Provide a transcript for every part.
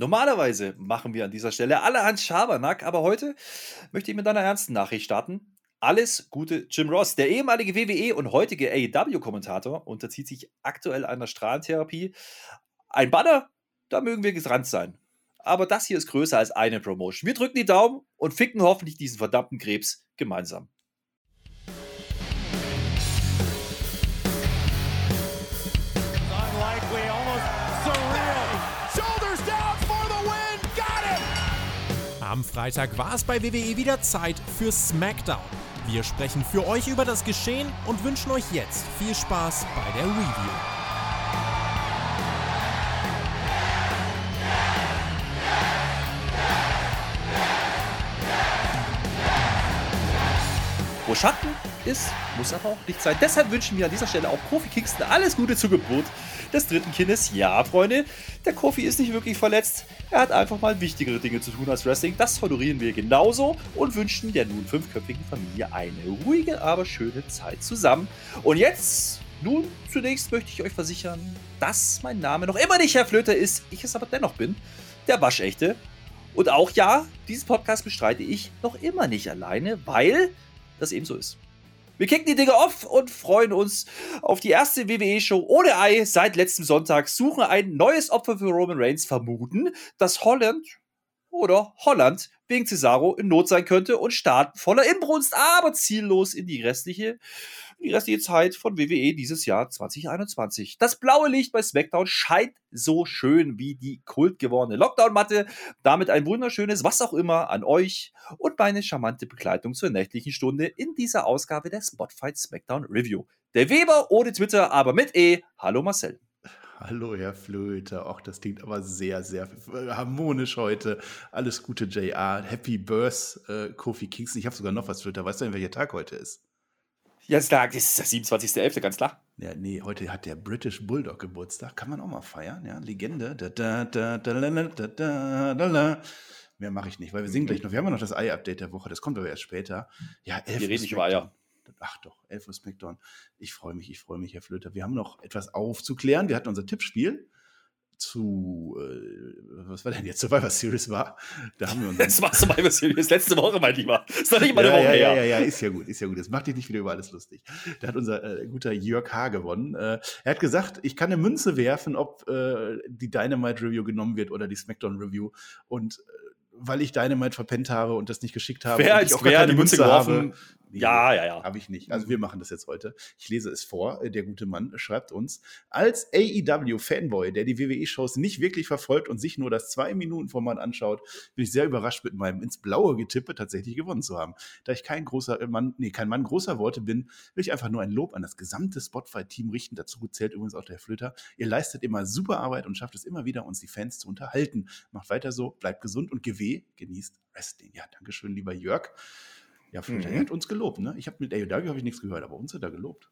Normalerweise machen wir an dieser Stelle allerhand Schabernack, aber heute möchte ich mit einer ernsten Nachricht starten. Alles Gute, Jim Ross. Der ehemalige WWE und heutige AEW-Kommentator unterzieht sich aktuell einer Strahlentherapie. Ein Banner, da mögen wir gerannt sein. Aber das hier ist größer als eine Promotion. Wir drücken die Daumen und ficken hoffentlich diesen verdammten Krebs gemeinsam. Am Freitag war es bei WWE wieder Zeit für SmackDown. Wir sprechen für euch über das Geschehen und wünschen euch jetzt viel Spaß bei der Review. Wo Schatten ist, muss aber auch nicht sein. Deshalb wünschen wir an dieser Stelle auch Profi Kingston alles Gute zur Geburt des dritten Kindes. Ja, Freunde, der Kofi ist nicht wirklich verletzt. Er hat einfach mal wichtigere Dinge zu tun als Wrestling. Das honorieren wir genauso und wünschen der nun fünfköpfigen Familie eine ruhige, aber schöne Zeit zusammen. Und jetzt, nun, zunächst möchte ich euch versichern, dass mein Name noch immer nicht Herr Flöter ist, ich es aber dennoch bin. Der Waschechte. Und auch ja, diesen Podcast bestreite ich noch immer nicht alleine, weil das eben so ist. Wir kicken die Dinge off und freuen uns auf die erste WWE-Show ohne Ei seit letztem Sonntag. Suchen ein neues Opfer für Roman Reigns, vermuten, dass Holland oder Holland wegen Cesaro in Not sein könnte und starten voller Inbrunst, aber ziellos in die restliche die restliche Zeit von WWE dieses Jahr 2021. Das blaue Licht bei SmackDown scheint so schön wie die kultgewordene Lockdown-Matte. Damit ein wunderschönes Was auch immer an euch und meine charmante Begleitung zur nächtlichen Stunde in dieser Ausgabe der Spotfight SmackDown Review. Der Weber ohne Twitter, aber mit E. Hallo Marcel. Hallo, Herr Flöte. Auch das klingt aber sehr, sehr harmonisch heute. Alles Gute, JR. Happy Birth, äh, Kofi Kingston. Ich habe sogar noch was, Flöter. Weißt du welcher Tag heute ist? Ja, sag, ist der 27.11., ganz klar. Ja, nee, heute hat der British Bulldog Geburtstag. Kann man auch mal feiern, ja. Legende. Da, da, da, Mehr mache ich nicht, weil wir singen gleich noch. Wir haben ja noch das Ei-Update der Woche, das kommt aber erst später. Ja, 11. Wir reden nicht über Eier. Ach doch, 11 Uhr Smackdown. Ich freue mich, ich freue mich, Herr Flöter. Wir haben noch etwas aufzuklären. Wir hatten unser Tippspiel zu, äh, was war denn jetzt? Survivor Series war. Da haben wir uns. Das war Survivor Series letzte Woche, mein Lieber. ist doch nicht mal eine ja, Woche ja, her. Ja, ja, ja, ist ja gut, ist ja gut. Das macht dich nicht wieder über alles lustig. Da hat unser äh, guter Jörg H. gewonnen. Äh, er hat gesagt, ich kann eine Münze werfen, ob äh, die Dynamite Review genommen wird oder die SmackDown Review. Und äh, weil ich Dynamite verpennt habe und das nicht geschickt habe. Wer als ich auch wer keine Münze geworfen. Habe, Nee, ja, ja, ja. Habe ich nicht. Also wir machen das jetzt heute. Ich lese es vor. Der gute Mann schreibt uns, als AEW-Fanboy, der die WWE-Shows nicht wirklich verfolgt und sich nur das Zwei-Minuten-Format anschaut, bin ich sehr überrascht, mit meinem ins Blaue Getippe tatsächlich gewonnen zu haben. Da ich kein großer Mann, nee, kein Mann großer Worte bin, will ich einfach nur ein Lob an das gesamte Spotify-Team richten. Dazu gezählt übrigens auch der Flöter. Ihr leistet immer super Arbeit und schafft es immer wieder, uns die Fans zu unterhalten. Macht weiter so, bleibt gesund und geweh, genießt Wrestling. Ja, Dankeschön, lieber Jörg. Ja, mhm. er hat uns gelobt, ne? Ich habe mit AEW habe ich nichts gehört, aber uns hat er gelobt.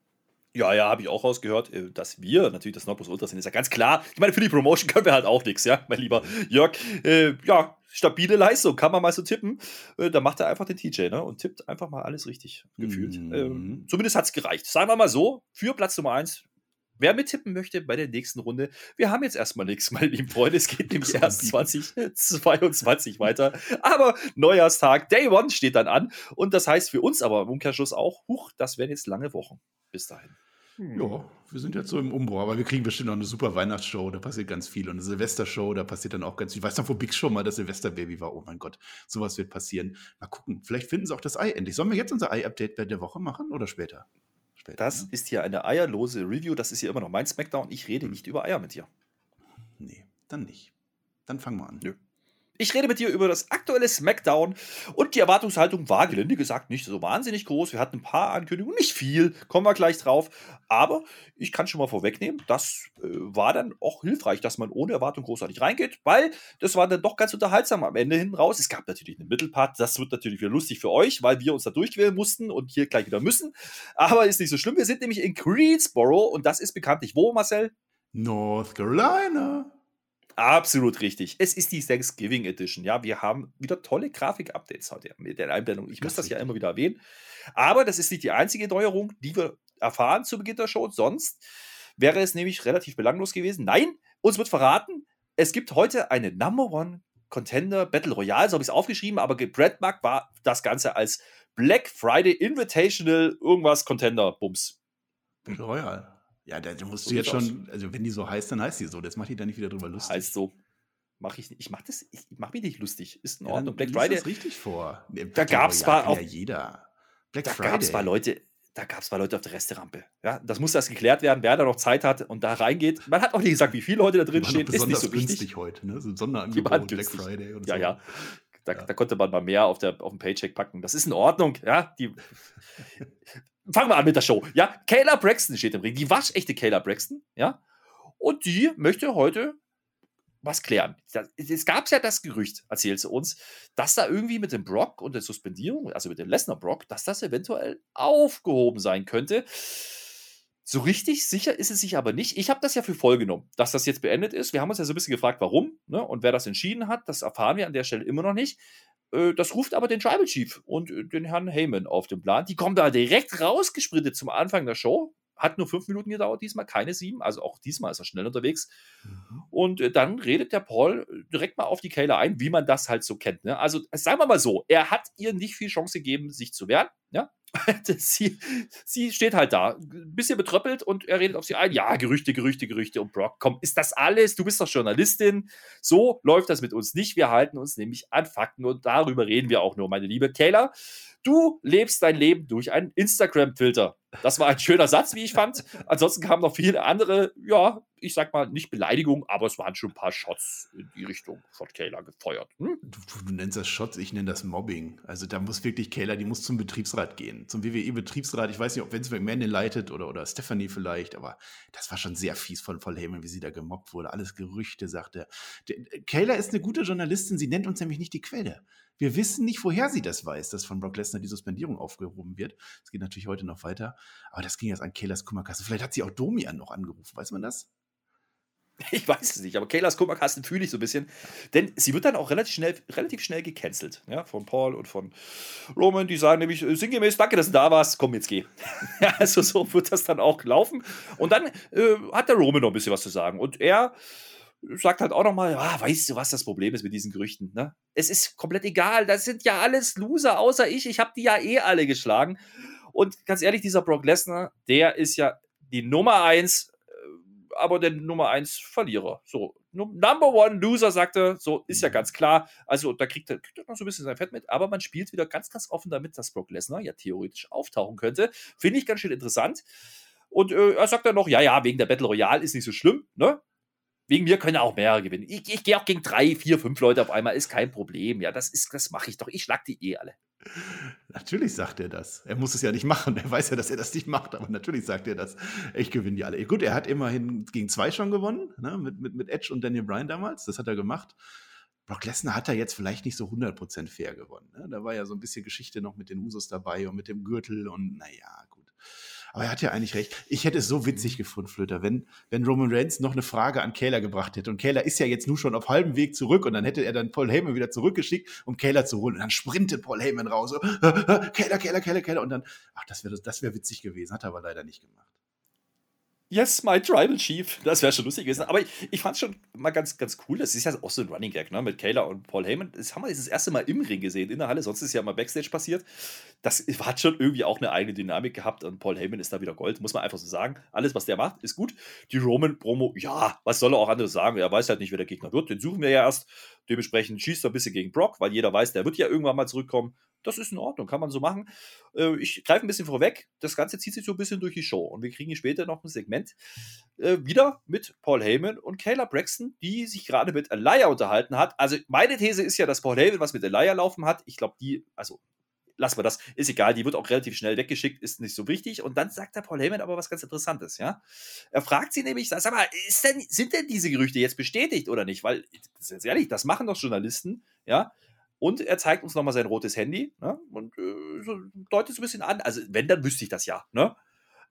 Ja, ja, habe ich auch rausgehört, äh, dass wir natürlich das Nordplus Ultra sind, ist ja ganz klar. Ich meine, für die Promotion können wir halt auch nichts, ja, mein lieber Jörg. Äh, ja, stabile Leistung, kann man mal so tippen. Äh, da macht er einfach den TJ, ne? Und tippt einfach mal alles richtig, gefühlt. Mhm. Ähm, zumindest hat es gereicht. Sagen wir mal so, für Platz Nummer 1 Wer mittippen möchte bei der nächsten Runde, wir haben jetzt erstmal nichts, meine lieben Freunde. Es geht nämlich erst 2022 weiter. Aber Neujahrstag, Day One steht dann an. Und das heißt für uns aber im Umkehrschluss auch, huch, das werden jetzt lange Wochen. Bis dahin. Ja, wir sind jetzt so im Umbruch, aber wir kriegen bestimmt noch eine super Weihnachtsshow, da passiert ganz viel. Und eine Silvestershow, da passiert dann auch ganz viel. Ich weiß noch, wo Big Show mal das Silvesterbaby war. Oh mein Gott, sowas wird passieren. Mal gucken, vielleicht finden sie auch das Ei endlich. Sollen wir jetzt unser Ei-Update der Woche machen oder später? Später. Das ne? ist hier eine eierlose Review. Das ist hier immer noch mein Smackdown. Ich rede hm. nicht über Eier mit dir. Nee, dann nicht. Dann fangen wir an. Nö. Ich rede mit dir über das aktuelle SmackDown und die Erwartungshaltung war, gelinde gesagt, nicht so wahnsinnig groß. Wir hatten ein paar Ankündigungen, nicht viel, kommen wir gleich drauf. Aber ich kann schon mal vorwegnehmen, das äh, war dann auch hilfreich, dass man ohne Erwartung großartig reingeht, weil das war dann doch ganz unterhaltsam am Ende hin raus. Es gab natürlich einen Mittelpart, das wird natürlich wieder lustig für euch, weil wir uns da durchquälen mussten und hier gleich wieder müssen. Aber ist nicht so schlimm. Wir sind nämlich in Greensboro und das ist bekanntlich wo, Marcel? North Carolina. Absolut richtig. Es ist die Thanksgiving Edition. Ja, wir haben wieder tolle Grafik-Updates heute mit der Einblendung. Ich muss das ja immer wieder erwähnen. Aber das ist nicht die einzige Neuerung, die wir erfahren zu Beginn der Show. Sonst wäre es nämlich relativ belanglos gewesen. Nein, uns wird verraten, es gibt heute eine Number One Contender Battle Royale, so habe ich es aufgeschrieben, aber gebrandmarkt war das Ganze als Black Friday Invitational irgendwas Contender Bums. Battle Royale. Ja, da musst So du jetzt schon, also wenn die so heißt, dann heißt die so. Jetzt mach die da nicht wieder drüber lustig. Heißt so. Mach ich nicht. Ich mach das, ich mach mich nicht lustig. Ist in Ja, Ordnung. Black Friday. das richtig vor. Nee, Da gab's Royale mal auch- ja jeder. Black Da gab es mal Leute, da gab es mal Leute auf der Resterampe. Ja, das muss das geklärt werden, wer da noch Zeit hat und da reingeht. Man hat auch nicht gesagt, wie viele Leute da drin stehen, ist nicht so wichtig. günstig heute, ne? So ein Sonderangebot, Black. Friday und Ja, so. ja. Da, Ja. da konnte man mal mehr auf, der, auf dem Paycheck packen. Das ist in Ordnung. Ja, die. Fangen wir an mit der Show. Ja, Kayla Braxton steht im Ring. Die waschechte Kayla Braxton. Ja. Und die möchte heute was klären. Es gab ja das Gerücht, erzählt sie uns, dass da irgendwie mit dem Brock und der Suspendierung, also mit dem Lesnar-Brock, dass das eventuell aufgehoben sein könnte. So richtig sicher ist es sich aber nicht. Ich habe das ja für voll genommen, dass das jetzt beendet ist. Wir haben uns ja so ein bisschen gefragt, warum. Ne? Und wer das entschieden hat, das erfahren wir an der Stelle immer noch nicht. Äh, Das ruft aber den Tribal Chief und äh, den Herrn Heyman auf den Plan. Die kommen da direkt rausgesprintet zum Anfang der Show. Hat nur fünf Minuten gedauert diesmal, keine sieben. Also auch diesmal ist er schnell unterwegs. Mhm. Und äh, dann redet der Paul direkt mal auf die Kayla ein, wie man das halt so kennt. Ne? Also sagen wir mal so, er hat ihr nicht viel Chance gegeben, sich zu wehren. Ja? sie, sie steht halt da, ein bisschen betröppelt und er redet auf sie ein. Ja, Gerüchte, Gerüchte, Gerüchte. Und Brock, komm, ist das alles? Du bist doch Journalistin. So läuft das mit uns nicht. Wir halten uns nämlich an Fakten und darüber reden wir auch nur, meine liebe Kayla. Du lebst dein Leben durch einen Instagram-Filter. Das war ein schöner Satz, wie ich fand. Ansonsten kamen noch viele andere, ja, ich sag mal, nicht Beleidigungen, aber es waren schon ein paar Shots in die Richtung von Kayla gefeuert. Hm? Du, du, nennst das Shots, ich nenne das Mobbing. Also da muss wirklich Kayla, die muss zum Betriebsrat gehen. Zum WWE-Betriebsrat. Ich weiß nicht, ob Vince McMahon den leitet oder, oder Stephanie vielleicht, aber das war schon sehr fies von Paul Heyman, wie sie da gemobbt wurde. Alles Gerüchte, sagt er. Kayla ist eine gute Journalistin, sie nennt uns nämlich nicht die Quelle. Wir wissen nicht, woher sie das weiß, dass von Brock Lesnar die Suspendierung aufgehoben wird. Das geht natürlich heute noch weiter. Aber das ging jetzt an Kaylas Kummerkasse. Vielleicht hat sie auch Domian noch angerufen, weiß man das? Ich weiß es nicht, aber Kaylas Kummerkasten fühle ich so ein bisschen. Denn sie wird dann auch relativ schnell, relativ schnell gecancelt. Ja, von Paul und von Roman. Die sagen nämlich äh, sinngemäß: Danke, dass du da warst. Komm, jetzt geh. ja, also so wird das dann auch laufen. Und dann äh, hat der Roman noch ein bisschen was zu sagen. Und er sagt halt auch nochmal: ah, Weißt du, was das Problem ist mit diesen Gerüchten? Ne? Es ist komplett egal. Das sind ja alles Loser, außer ich. Ich habe die ja eh alle geschlagen. Und ganz ehrlich, dieser Brock Lesnar, der ist ja die Nummer eins aber der Nummer 1 Verlierer. So, Num- Number One Loser, sagte, so ist ja ganz klar. Also, da kriegt er, kriegt er noch so ein bisschen sein Fett mit, aber man spielt wieder ganz, ganz offen damit, dass Brock Lesnar ja theoretisch auftauchen könnte. Finde ich ganz schön interessant. Und äh, er sagt dann noch, ja, ja, wegen der Battle Royale ist nicht so schlimm, ne? Wegen mir können auch mehrere gewinnen. Ich, ich gehe auch gegen drei, vier, fünf Leute auf einmal, ist kein Problem. Ja, das ist, das mache ich doch. Ich schlag die eh alle. Natürlich sagt er das. Er muss es ja nicht machen. Er weiß ja, dass er das nicht macht, aber natürlich sagt er das. Ich gewinne die alle. Gut, er hat immerhin gegen zwei schon gewonnen, ne? mit, mit, mit Edge und Daniel Bryan damals. Das hat er gemacht. Brock Lesnar hat er jetzt vielleicht nicht so 100% fair gewonnen. Ne? Da war ja so ein bisschen Geschichte noch mit den Usos dabei und mit dem Gürtel und naja, gut. Aber er hat ja eigentlich recht. Ich hätte es so witzig gefunden, Flöter, wenn, wenn Roman Reigns noch eine Frage an Kayla gebracht hätte. Und Kayla ist ja jetzt nur schon auf halbem Weg zurück und dann hätte er dann Paul Heyman wieder zurückgeschickt, um Kayla zu holen. Und dann sprintet Paul Heyman raus. So, Kayla, Kayla, Kayla, Kayla. Und dann, ach, das wäre das wär witzig gewesen. Hat er aber leider nicht gemacht. Yes, my Tribal Chief. Das wäre schon lustig gewesen. Aber ich, ich fand es schon mal ganz, ganz cool. Das ist ja auch so ein Running Gag, ne? Mit Kayla und Paul Heyman. Das haben wir jetzt das erste Mal im Ring gesehen, in der Halle. Sonst ist ja mal Backstage passiert. Das hat schon irgendwie auch eine eigene Dynamik gehabt. Und Paul Heyman ist da wieder Gold, muss man einfach so sagen. Alles, was der macht, ist gut. Die Roman-Promo, ja, was soll er auch anderes sagen? Er weiß halt nicht, wer der Gegner wird. Den suchen wir ja erst. Dementsprechend schießt er ein bisschen gegen Brock, weil jeder weiß, der wird ja irgendwann mal zurückkommen. Das ist in Ordnung, kann man so machen. Äh, ich greife ein bisschen vorweg. Das Ganze zieht sich so ein bisschen durch die Show. Und wir kriegen später noch ein Segment äh, wieder mit Paul Heyman und Kayla Braxton, die sich gerade mit Elia unterhalten hat. Also meine These ist ja, dass Paul Heyman was mit Elia laufen hat. Ich glaube, die, also lassen wir das, ist egal, die wird auch relativ schnell weggeschickt, ist nicht so wichtig. Und dann sagt der Paul Heyman aber was ganz Interessantes, ja. Er fragt sie nämlich, sag mal, denn, sind denn diese Gerüchte jetzt bestätigt oder nicht? Weil, ganz ehrlich, das machen doch Journalisten, ja. Und er zeigt uns nochmal sein rotes Handy ne? und äh, deutet so ein bisschen an. Also, wenn, dann wüsste ich das ja. Ne?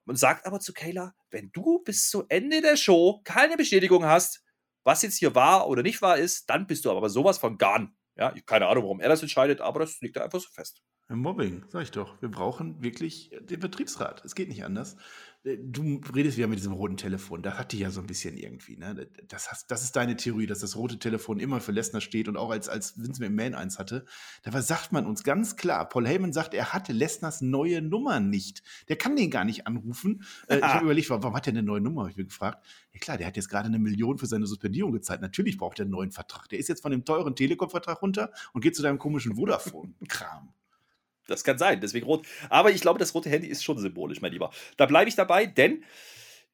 Und sagt aber zu Kayla, wenn du bis zu Ende der Show keine Bestätigung hast, was jetzt hier wahr oder nicht wahr ist, dann bist du aber sowas von gone. Ja, keine Ahnung, warum er das entscheidet, aber das liegt da einfach so fest. Mobbing, sag ich doch. Wir brauchen wirklich den Betriebsrat. Es geht nicht anders. Äh, du redest wieder mit diesem roten Telefon. Da hat die ja so ein bisschen irgendwie, ne? Das, hast, das ist deine Theorie, dass das rote Telefon immer für Lesnar steht und auch als, als Vince McMahon eins hatte. Dabei sagt man uns ganz klar, Paul Heyman sagt, er hatte Lesners neue Nummer nicht. Der kann den gar nicht anrufen. Äh, ich habe überlegt, warum hat er eine neue Nummer? Habe ich mir gefragt. Ja klar, der hat jetzt gerade eine Million für seine Suspendierung gezahlt. Natürlich braucht er einen neuen Vertrag. Der ist jetzt von dem teuren Telekom-Vertrag runter und geht zu deinem komischen Vodafone-Kram. Das kann sein, deswegen rot. Aber ich glaube, das rote Handy ist schon symbolisch, mein Lieber. Da bleibe ich dabei, denn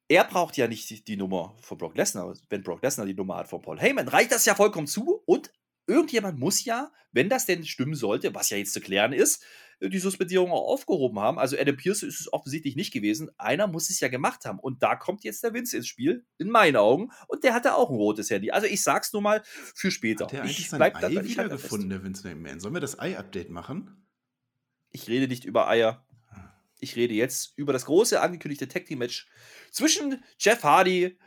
er braucht ja nicht die, die Nummer von Brock Lesnar. Wenn Brock Lesnar die Nummer hat von Paul Heyman, reicht das ja vollkommen zu. Und irgendjemand muss ja, wenn das denn stimmen sollte, was ja jetzt zu klären ist, die Suspendierung auch aufgehoben haben. Also Adam Pierce ist es offensichtlich nicht gewesen. Einer muss es ja gemacht haben. Und da kommt jetzt der Vince ins Spiel, in meinen Augen. Und der hatte auch ein rotes Handy. Also ich sag's nur mal für später. Hat der eigentlich ich sein bleib Ei wiedergefunden, der Vince McMahon? Sollen wir das Ei-Update machen? Ich rede nicht über Eier. Ich rede jetzt über das große angekündigte Tag Team Match zwischen Jeff Hardy,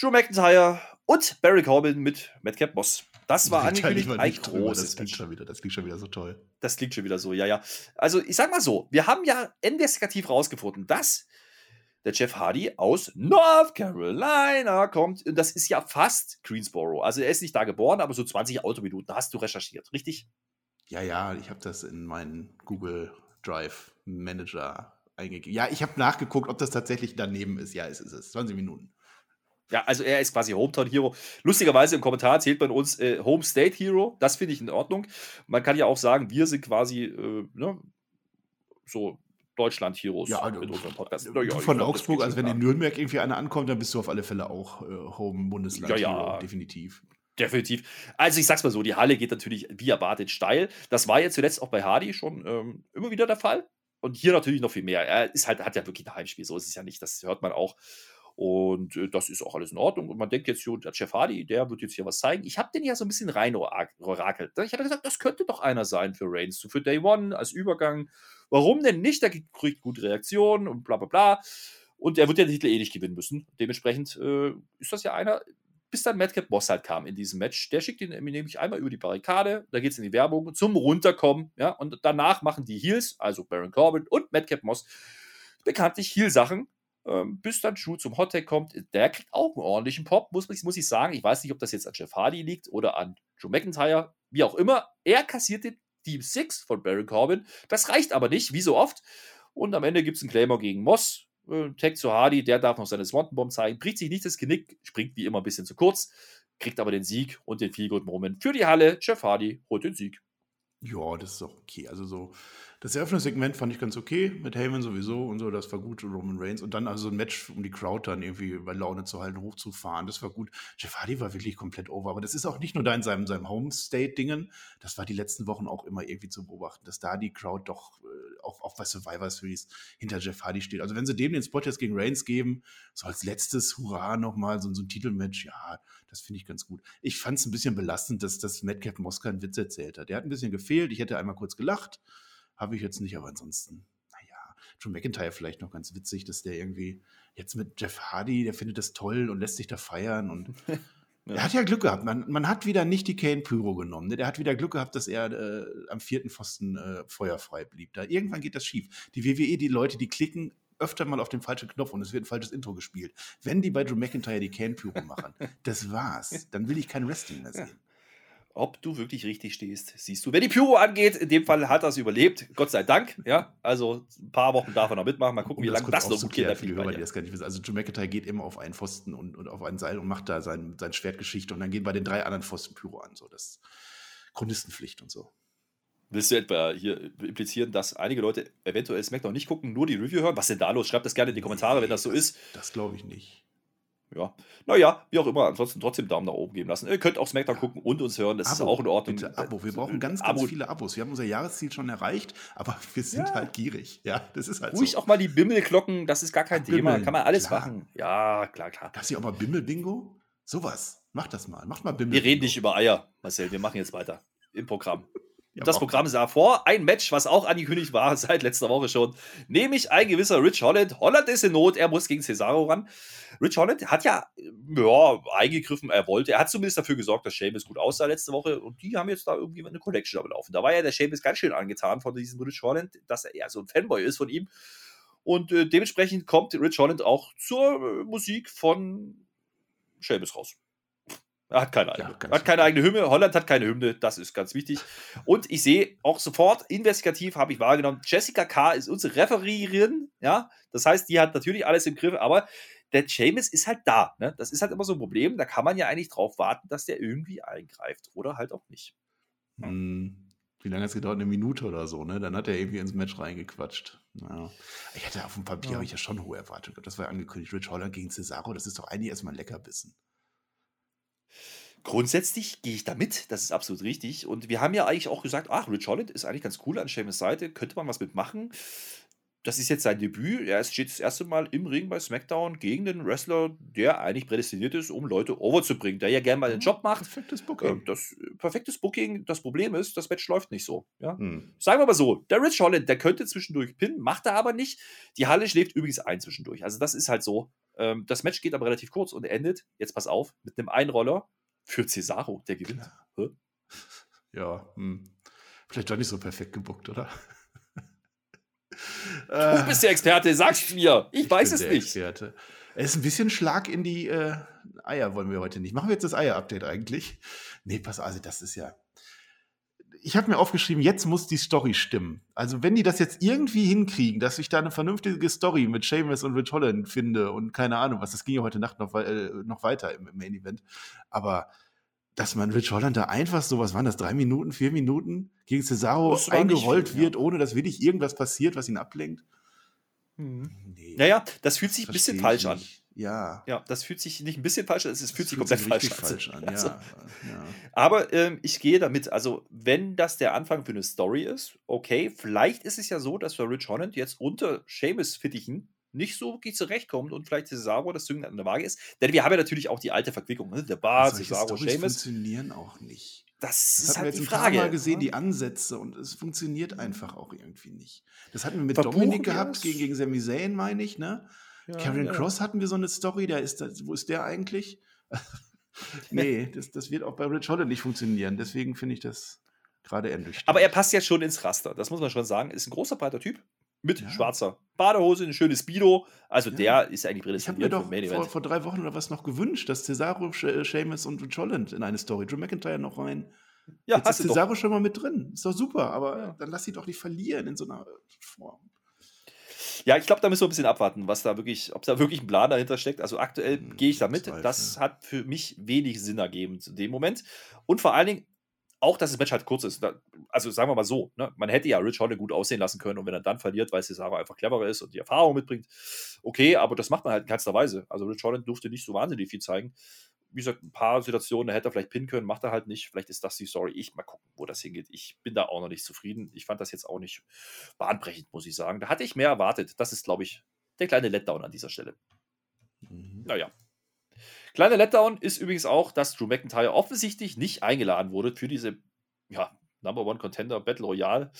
Drew McIntyre und Barry Corbin mit Madcap Moss. Das war angekündigt ein großes das klingt schon wieder, Das klingt schon wieder so toll. Das klingt schon wieder so, ja, ja. Also, ich sag mal so, wir haben ja investigativ rausgefunden, dass der Jeff Hardy aus North Carolina kommt. Und das ist ja fast Greensboro. Also, er ist nicht da geboren, aber so 20 Autominuten hast du recherchiert, richtig? Ja, ja, ich habe das in meinen Google Drive Manager eingegeben. Ja, ich habe nachgeguckt, ob das tatsächlich daneben ist. Ja, es ist es. 20 Minuten. Ja, also er ist quasi Hometown Hero. Lustigerweise im Kommentar erzählt man uns äh, Home State Hero. Das finde ich in Ordnung. Man kann ja auch sagen, wir sind quasi äh, ne, so Deutschland Heroes Ja, also, mit unserem Podcast. Ja, ich von glaub, das Augsburg, also wenn in. Nürnberg irgendwie einer ankommt, dann bist du auf alle Fälle auch äh, Home-Bundesland. Ja, ja. Definitiv. Definitiv. Also ich sag's mal so, die Halle geht natürlich wie erwartet steil. Das war ja zuletzt auch bei Hardy schon ähm, immer wieder der Fall. Und hier natürlich noch viel mehr. Er ist halt, hat ja wirklich ein Heimspiel, so ist es ja nicht. Das hört man auch. Und äh, das ist auch alles in Ordnung. Und man denkt jetzt, jo, der Jeff Hardy, der wird jetzt hier was zeigen. Ich habe den ja so ein bisschen rein orakelt. Ich habe gesagt, das könnte doch einer sein für Reigns, für Day One als Übergang. Warum denn nicht? Der kriegt gute Reaktionen und bla bla bla. Und er wird ja den Titel eh nicht gewinnen müssen. Dementsprechend äh, ist das ja einer, bis dann Madcap Moss halt kam in diesem Match. Der schickt ihn nämlich einmal über die Barrikade, da geht es in die Werbung zum Runterkommen, ja, und danach machen die Heels, also Baron Corbin und Madcap Moss, bekanntlich Heel-Sachen, ähm, bis dann Drew zum Hottag kommt. Der kriegt auch einen ordentlichen Pop, muss, ich- muss ich sagen. Ich weiß nicht, ob das jetzt an Jeff Hardy liegt oder an Drew McIntyre, wie auch immer. Er kassiert den Team 6 von Baron Corbin. Das reicht aber nicht, wie so oft. Und am Ende gibt es einen Claymore gegen Moss. Äh, Tag zu Hardy, der darf noch seine Swanton Bomb zeigen, bricht sich nicht das Genick, springt wie immer ein bisschen zu kurz, kriegt aber den Sieg und den Feel Good Moment für die Halle. Jeff Hardy holt den Sieg. Ja, das ist auch okay. Also so, das Eröffnungssegment fand ich ganz okay, mit Heyman sowieso und so, das war gut, Roman Reigns. Und dann also so ein Match, um die Crowd dann irgendwie bei Laune zu halten, hochzufahren, das war gut. Jeff Hardy war wirklich komplett over, aber das ist auch nicht nur da in seinem, seinem Home-State-Dingen, das war die letzten Wochen auch immer irgendwie zu beobachten, dass da die Crowd doch äh, auch, auch bei Survivor Series hinter Jeff Hardy steht. Also wenn sie dem den Spot jetzt gegen Reigns geben, so als letztes Hurra nochmal, so, so ein Titelmatch, ja, das finde ich ganz gut. Ich fand es ein bisschen belastend, dass das Madcap Moska einen Witz erzählt hat. Der hat ein bisschen gefehlt. Ich hätte einmal kurz gelacht. Habe ich jetzt nicht, aber ansonsten, naja, Drew McIntyre vielleicht noch ganz witzig, dass der irgendwie jetzt mit Jeff Hardy, der findet das toll und lässt sich da feiern und Ja. er hat ja Glück gehabt. Man, man hat wieder nicht die Kane Pyro genommen. Ne? Der hat wieder Glück gehabt, dass er äh, am vierten Pfosten äh, feuerfrei blieb. Da irgendwann geht das schief. Die WWE, die Leute, die klicken öfter mal auf den falschen Knopf und es wird ein falsches Intro gespielt. Wenn die bei Drew McIntyre die Kane Pyro machen, das war's. Dann will ich kein Wrestling mehr sehen. Ob du wirklich richtig stehst, siehst du. Wenn die Pyro angeht, in dem Fall hat er es überlebt, Gott sei Dank. Ja, also ein paar Wochen darf er noch mitmachen. Mal gucken, wie Um das lange das noch gut geht. Feedback, Hörer, die das gar nicht wissen. Also Drew McIntyre geht immer auf einen Pfosten und, und auf ein Seil und macht da sein, sein Schwertgeschichte und dann gehen bei den drei anderen Pfosten Pyro an. So, das ist Chronistenpflicht und so. Willst du etwa hier implizieren, dass einige Leute eventuell SmackDown nicht gucken, nur die Review hören? Was denn da los? Schreibt das gerne in die Kommentare, wenn das so ist. Das glaube ich nicht. Ja. Naja, wie auch immer, ansonsten trotzdem Daumen nach oben geben lassen. Ihr könnt auch SmackDown gucken und uns hören, das ist Abo, auch in Ordnung. Bitte, Abo. Wir brauchen ganz, ganz Abo. viele Abos. Wir haben unser Jahresziel schon erreicht, aber wir sind Ja. halt gierig. Ja, das ist halt Ruhig so. auch mal die Bimmelglocken, das ist gar kein Ach, Thema. Kann man alles klar. machen. Ja, klar, klar. Gab es hier auch mal Bimmel-Bingo? Sowas. Macht das mal. Macht mal Bimmel. Wir reden nicht über Eier, Marcel. Wir machen jetzt weiter im Programm. Ja, das Programm sah vor ein Match, was auch angekündigt war seit letzter Woche schon, nämlich ein gewisser Rich Holland. Holland ist in Not, er muss gegen Cesaro ran. Rich Holland hat ja, ja eingegriffen, er wollte. Er hat zumindest dafür gesorgt, dass Sheamus gut aussah letzte Woche und die haben jetzt da irgendwie eine Collection am Laufen. Da war ja der Sheamus ganz schön angetan von diesem Rich Holland, dass er eher so ein Fanboy ist von ihm. Und äh, dementsprechend kommt Rich Holland auch zur äh, Musik von Sheamus raus. Hat keine eigene. Ja, hat keine eigene Hymne. Holland hat keine Hymne. Das ist ganz wichtig. Und ich sehe auch sofort, investigativ habe ich wahrgenommen, Jessica K. ist unsere Referierin. Ja, das heißt, die hat natürlich alles im Griff, aber der James ist halt da. Ne? Das ist halt immer so ein Problem. Da kann man ja eigentlich drauf warten, dass der irgendwie eingreift oder halt auch nicht. Hm. Wie lange hat es gedauert? Eine Minute oder so, ne? Dann hat er irgendwie ins Match reingequatscht. Ja. Ich hatte auf dem Papier Ja. habe ich ja schon hohe Erwartungen. Das war angekündigt. Rich Holland gegen Cesaro, das ist doch eigentlich erstmal ein Leckerbissen. Grundsätzlich gehe ich da mit, das ist absolut richtig. Und wir haben ja eigentlich auch gesagt, ach, Rich Holland ist eigentlich ganz cool an Sheamus Seite, könnte man was mitmachen. Das ist jetzt sein Debüt. Er steht das erste Mal im Ring bei SmackDown gegen den Wrestler, der eigentlich prädestiniert ist, um Leute overzubringen, der ja gerne mal den Job macht. Perfektes Ähm, Booking. Das äh, perfektes Booking. Das Problem ist, das Match läuft nicht so. Ja? Hm. Sagen wir mal so, der Rich Holland, der könnte zwischendurch pinnen, macht er aber nicht. Die Halle schläft übrigens ein zwischendurch. Also das ist halt so. Ähm, das Match geht aber relativ kurz und endet, jetzt pass auf, mit einem Einroller für Cesaro, der gewinnt. Hä? Ja, hm. vielleicht doch nicht so perfekt gebuckt, oder? Du bist der Experte, sag's mir. Ich weiß bin es nicht. Experte. Es ist ein bisschen Schlag in die äh, Eier, wollen wir heute nicht. Machen wir jetzt das Eier-Update eigentlich? Nee, pass also das ist ja. Ich habe mir aufgeschrieben, jetzt muss die Story stimmen. Also, wenn die das jetzt irgendwie hinkriegen, dass ich da eine vernünftige Story mit Seamus und Rich Holland finde und keine Ahnung was, das ging ja heute Nacht noch, äh, noch weiter im, im Main Event. Aber dass man Rich Holland da einfach so, was waren das, drei Minuten, vier Minuten gegen Cesaro eingerollt viel, ja. wird, ohne dass wirklich irgendwas passiert, was ihn ablenkt? Nee. Naja, das fühlt sich ein bisschen falsch an. nicht. Ja. Ja, das fühlt sich nicht ein bisschen falsch an, es fühlt sich Das komplett falsch richtig an. falsch an. Also, Ja, ja. Aber ähm, ich gehe damit. Also, wenn das der Anfang für eine Story ist, okay, vielleicht ist es ja so, dass wir Rich Holland jetzt unter Seamus Fittichen nicht so wirklich zurechtkommt und vielleicht Cesaro das Zünglein an der Waage ist. Denn wir haben ja natürlich auch die alte Verquickung, ne? der Bar, Solche Cesaro, Seamus. funktionieren auch nicht. Das Das ist hatten wir halt jetzt die ein paar Frage. Mal gesehen, ne? die Ansätze und es funktioniert einfach auch irgendwie nicht. Das hatten wir mit Verbuchen Dominik gehabt, gegen, gegen Sami Zayn, meine ich, ne? Ja, Karen ja. Cross hatten wir so eine Story, da ist das, wo ist der eigentlich? nee, das, das wird auch bei Rich Holland nicht funktionieren. Deswegen finde ich das gerade ernüchternd. Aber er passt ja schon ins Raster, das muss man schon sagen. Ist ein großer, breiter Typ mit Ja. schwarzer Badehose, eine schöne Speedo. Also der ist eigentlich Ich habe mir prädestiniert doch vor, vor drei Wochen oder was noch gewünscht, dass Cesaro, Sh- Sheamus und Rich Holland in eine Story, Drew McIntyre noch rein. Ja, Jetzt ist du doch. Cesaro schon mal mit drin. Ist doch super, aber Ja. dann lass sie doch nicht verlieren in so einer Form. Ja, ich glaube, da müssen wir ein bisschen abwarten, was da wirklich, ob da wirklich ein Plan dahinter steckt. Also aktuell Hm, gehe ich da mit. Zweifel. Das hat für mich wenig Sinn ergeben zu dem Moment. Und vor allen Dingen auch, dass das Match halt kurz ist. Also sagen wir mal so, ne? man hätte ja Rich Holland gut aussehen lassen können und wenn er dann verliert, weil Cesaro einfach cleverer ist und die Erfahrung mitbringt, okay, aber das macht man halt in keinster Weise. Also Rich Holland durfte nicht so wahnsinnig viel zeigen. Wie gesagt, ein paar Situationen, da hätte er vielleicht pinnen können, macht er halt nicht. Vielleicht ist das die Story. Ich mal gucken, wo das hingeht. Ich bin da auch noch nicht zufrieden. Ich fand das jetzt auch nicht bahnbrechend, muss ich sagen. Da hatte ich mehr erwartet. Das ist, glaube ich, der kleine Letdown an dieser Stelle. Mhm. Naja. Kleiner Letdown ist übrigens auch, dass Drew McIntyre offensichtlich nicht eingeladen wurde für diese ja, Number One Contender Battle Royale.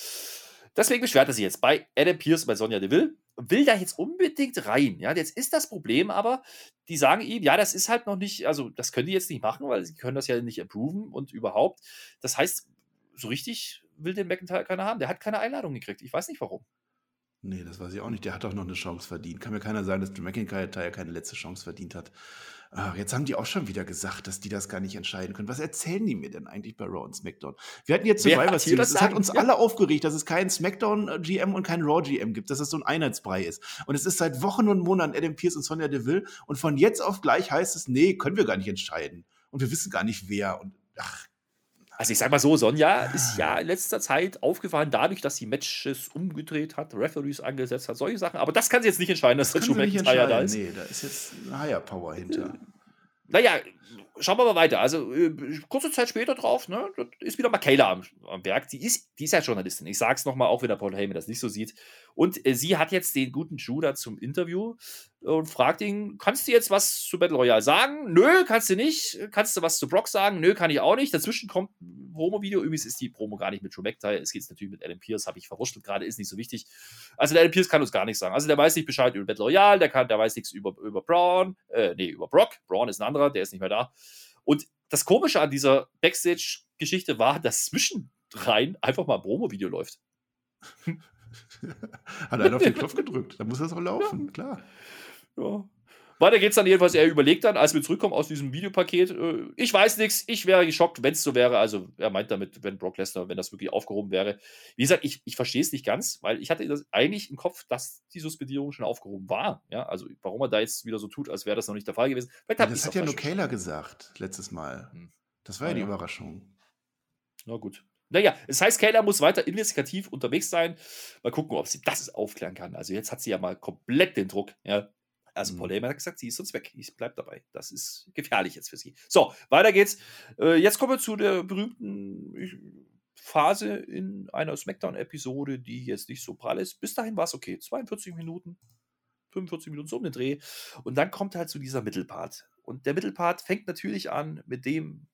Deswegen beschwert er sich jetzt bei Adam Pierce, bei Sonja Deville. Will da jetzt unbedingt rein. Ja, jetzt ist das Problem, aber die sagen ihm, ja, das ist halt noch nicht, also das können die jetzt nicht machen, weil sie können das ja nicht approven und überhaupt. Das heißt, so richtig will den McIntyre keiner haben. Der hat keine Einladung gekriegt. Ich weiß nicht warum. Nee, das weiß ich auch nicht. Der hat doch noch eine Chance verdient. Kann mir keiner sagen, dass Drew McIntyre keine letzte Chance verdient hat. Ah, jetzt haben die auch schon wieder gesagt, dass die das gar nicht entscheiden können. Was erzählen die mir denn eigentlich bei Raw und SmackDown? Wir hatten jetzt Survivor hat hier Series. das Es hat uns Ja. alle aufgeregt, dass es keinen SmackDown äh, GM und keinen Raw GM gibt, dass es so ein Einheitsbrei ist. Und es ist seit Wochen und Monaten Adam Pierce und Sonja Deville. Und von jetzt auf gleich heißt es, nee, können wir gar nicht entscheiden. Und wir wissen gar nicht wer. Und ach, Also ich sag mal so, Sonja ist ja in letzter Zeit aufgefallen dadurch, dass sie Matches umgedreht hat, Referees angesetzt hat, solche Sachen. Aber das kann sie jetzt nicht entscheiden, dass können Drew McIntyre da ist. Nee, da ist jetzt eine Higher Power hinter. Naja, schauen wir mal weiter. Also äh, kurze Zeit später drauf, ne, ist wieder Michaela am, am Werk. Die ist, die ist ja Journalistin. Ich sag's nochmal, auch wenn der Paul Heyman das nicht so sieht. Und äh, sie hat jetzt den guten Judah zum Interview äh, und fragt ihn, kannst du jetzt was zu Battle Royale sagen? Nö, kannst du nicht. Kannst du was zu Brock sagen? Nö, kann ich auch nicht. Dazwischen kommt ein Promo-Video. Übrigens ist die Promo gar nicht mit Drew McIntyre. Es geht natürlich mit Adam Pierce, habe ich verwurschtelt gerade, ist nicht so wichtig. Also der Adam Pierce kann uns gar nichts sagen. Also der weiß nicht Bescheid über Battle Royale, der, kann, der weiß nichts über, über Braun, äh, nee, über Brock. Braun ist ein anderer, der ist nicht mehr da. Und das Komische an dieser Backstage-Geschichte war, dass zwischendrein einfach mal ein Promo-Video läuft. Hat einer auf den Knopf gedrückt. Da muss das auch laufen, ja. klar. Ja. Weiter geht's dann jedenfalls, er überlegt dann, als wir zurückkommen aus diesem Videopaket, äh, ich weiß nichts, ich wäre geschockt, wenn es so wäre. Also er meint damit, wenn Brock Lesnar, wenn das wirklich aufgehoben wäre. Wie gesagt, ich, ich verstehe es nicht ganz, weil ich hatte das eigentlich im Kopf, dass die Suspendierung schon aufgehoben war. Ja, also warum er da jetzt wieder so tut, als wäre das noch nicht der Fall gewesen. Ja, das hat ja nur Kayla gesagt, letztes Mal. Hm. Das war ja, ja die Überraschung. Na gut. Naja, es heißt, Kayla muss weiter investigativ unterwegs sein. Mal gucken, ob sie das aufklären kann. Also jetzt hat sie ja mal komplett den Druck. Ja. Also mhm. Paul Heyman hat gesagt, sie ist sonst weg. Ich bleib dabei. Das ist gefährlich jetzt für sie. So, weiter geht's. Äh, jetzt kommen wir zu der berühmten Phase in einer Smackdown-Episode, die jetzt nicht so prall ist. Bis dahin war es okay. 42 Minuten, 45 Minuten so um den Dreh. Und dann kommt halt zu dieser Mittelpart. Und der Mittelpart fängt natürlich an mit dem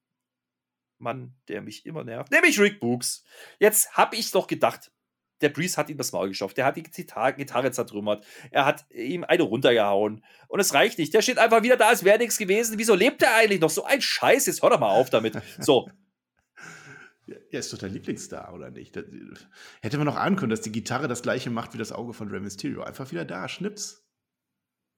Mann, der mich immer nervt, nämlich Rick Books. Jetzt habe ich doch gedacht, der Breeze hat ihm das Maul geschafft. Der hat die Gitarre zertrümmert. Er hat ihm eine runtergehauen. Und es reicht nicht. Der steht einfach wieder da, als wäre nichts gewesen. Wieso lebt er eigentlich noch? So ein Scheiß. Jetzt hör doch mal auf damit. So. Er ist doch der Lieblingsstar, oder nicht? Das, hätte man noch ahnen können, dass die Gitarre das gleiche macht wie das Auge von Rey Mysterio. Einfach wieder da, Schnips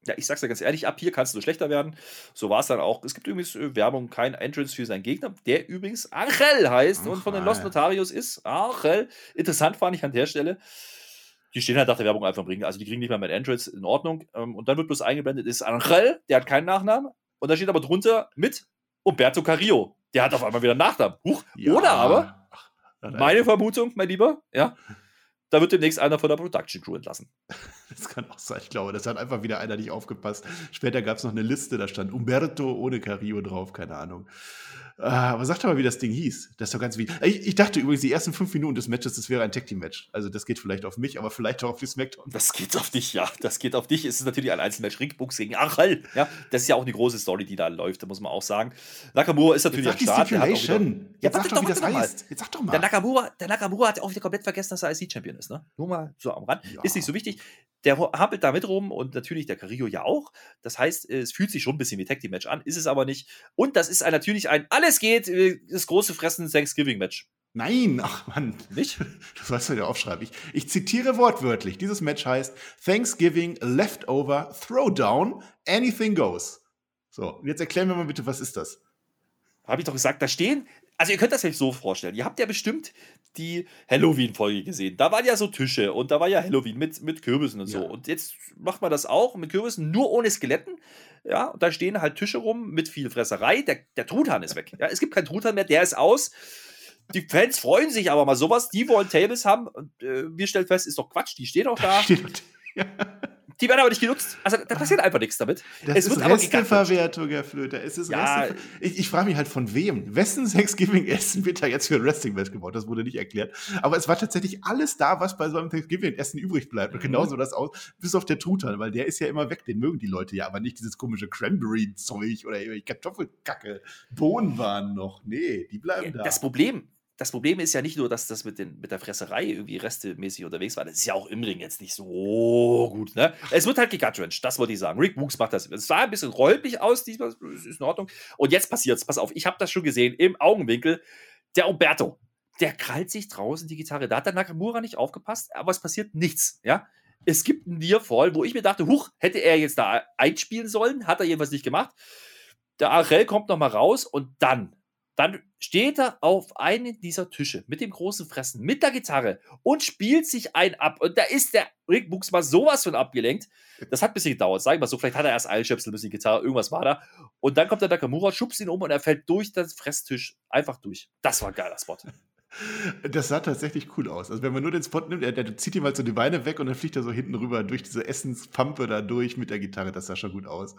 ja, ich sag's dir ganz ehrlich, ab hier kannst du schlechter werden. So war es dann auch. Es gibt übrigens äh, Werbung, kein Entrance für seinen Gegner, der übrigens Angel heißt Ach, und von den Los Notarios ist. Angel. Interessant fand ich an der Stelle. Die stehen halt nach der Werbung einfach bringen. Also die kriegen nicht mehr mit Entrance in Ordnung. Ähm, und dann wird bloß eingeblendet, ist Angel, der hat keinen Nachnamen. Und da steht aber drunter mit Umberto Carrillo. Der hat auf einmal wieder einen Nachnamen. Huch. Ja. Oder aber, meine Vermutung, mein Lieber, ja, da wird demnächst einer von der Production Crew entlassen. Das kann auch sein. Ich glaube, das hat einfach wieder einer nicht aufgepasst. Später gab es noch eine Liste, da stand Umberto ohne Carillo drauf, keine Ahnung. Ah, aber sag doch mal, wie das Ding hieß. Das ist doch ganz wie. Ich, ich, dachte übrigens, die ersten fünf Minuten des Matches, das wäre ein Tag Team Match. Also das geht vielleicht auf mich, aber vielleicht auch auf die SmackDown. Das geht auf dich, ja. Das geht auf dich. Es ist natürlich ein Einzelmatch. Rick Books gegen Achel. Ja, das ist ja auch eine große Story, die da läuft. Da muss man auch sagen. Nakamura ist natürlich am Start. Die Stipulation. Jetzt sag doch, wie das heißt. Jetzt sag doch mal. Der Nakamura, der Nakamura hat auch wieder komplett vergessen, dass er IC-Champion ist. Ne? Nur mal so am Rand. Ja. Ist nicht so wichtig. Der hampelt da mit rum und natürlich der Carrillo ja auch. Das heißt, es fühlt sich schon ein bisschen wie Tag Team Match an, ist es aber nicht. Und das ist ein, natürlich ein Alles geht, äh, das große Fressen Thanksgiving Match. Nein, ach man, nicht? Das sollst du dir aufschreiben. Ich, ich zitiere wortwörtlich. Dieses Match heißt Thanksgiving Leftover Throwdown Anything Goes. So, jetzt erklären wir mal bitte, was ist das? Habe ich doch gesagt, da stehen also ihr könnt das euch so vorstellen. Ihr habt ja bestimmt die Halloween-Folge gesehen. Da waren ja so Tische und da war ja Halloween mit, mit Kürbissen und ja. so. Und jetzt macht man das auch mit Kürbissen, nur ohne Skeletten. Ja, und da stehen halt Tische rum mit viel Fresserei. Der, der Truthahn ist weg. Ja, es gibt keinen Truthahn mehr, der ist aus. Die Fans freuen sich aber mal sowas. Die wollen Tables haben. Und, äh, wir stellen fest, ist doch Quatsch, die stehen doch da. Ja. Die werden aber nicht genutzt. Also da passiert einfach nichts damit. Das es ist wird Resteverwertung, Herr Flöter. Es ist ja, ich, ich frage mich halt von wem. Wessen Thanksgiving-Essen wird da jetzt für ein Wrestling-Match gebaut? Das wurde nicht erklärt. Aber es war tatsächlich alles da, was bei so einem Thanksgiving-Essen übrig bleibt. Und mhm. genauso das aus, bis auf der Truthahn, weil der ist ja immer weg. Den mögen die Leute ja, aber nicht dieses komische Cranberry-Zeug oder Kartoffelkacke. Bohnen waren noch. Nee, die bleiben ja, da. Das Problem, das Problem ist ja nicht nur, dass das mit, den, mit der Fresserei irgendwie restemäßig unterwegs war. Das ist ja auch im Ring jetzt nicht so gut. Ne? Es wird halt gegutwrenched, das wollte ich sagen. Rick Books macht das. Es sah ein bisschen räumlich aus, diesmal ist in Ordnung. Und jetzt passiert's. Pass auf, ich habe das schon gesehen im Augenwinkel. Der Umberto, der krallt sich draußen die Gitarre. Da hat der Nakamura nicht aufgepasst, aber es passiert nichts. Ja? Es gibt einen Nearfall, wo ich mir dachte, huch, hätte er jetzt da einspielen sollen, hat er jedenfalls nicht gemacht. Der Arel kommt nochmal raus und dann dann steht er auf einem dieser Tische mit dem großen Fressen, mit der Gitarre und spielt sich ein ab. Und da ist der Rick Books mal sowas von abgelenkt. Das hat ein bisschen gedauert. Sagen wir so, vielleicht hat er erst Eilschöpsel, ein bisschen Gitarre, irgendwas war da. Und dann kommt der Nakamura, schubst ihn um und er fällt durch den Fresstisch einfach durch. Das war ein geiler Spot. Das sah tatsächlich cool aus. Also wenn man nur den Spot nimmt, der, der zieht ihm halt so die Beine weg und dann fliegt er so hinten rüber durch diese Essenspampe da durch mit der Gitarre. Das sah schon gut aus.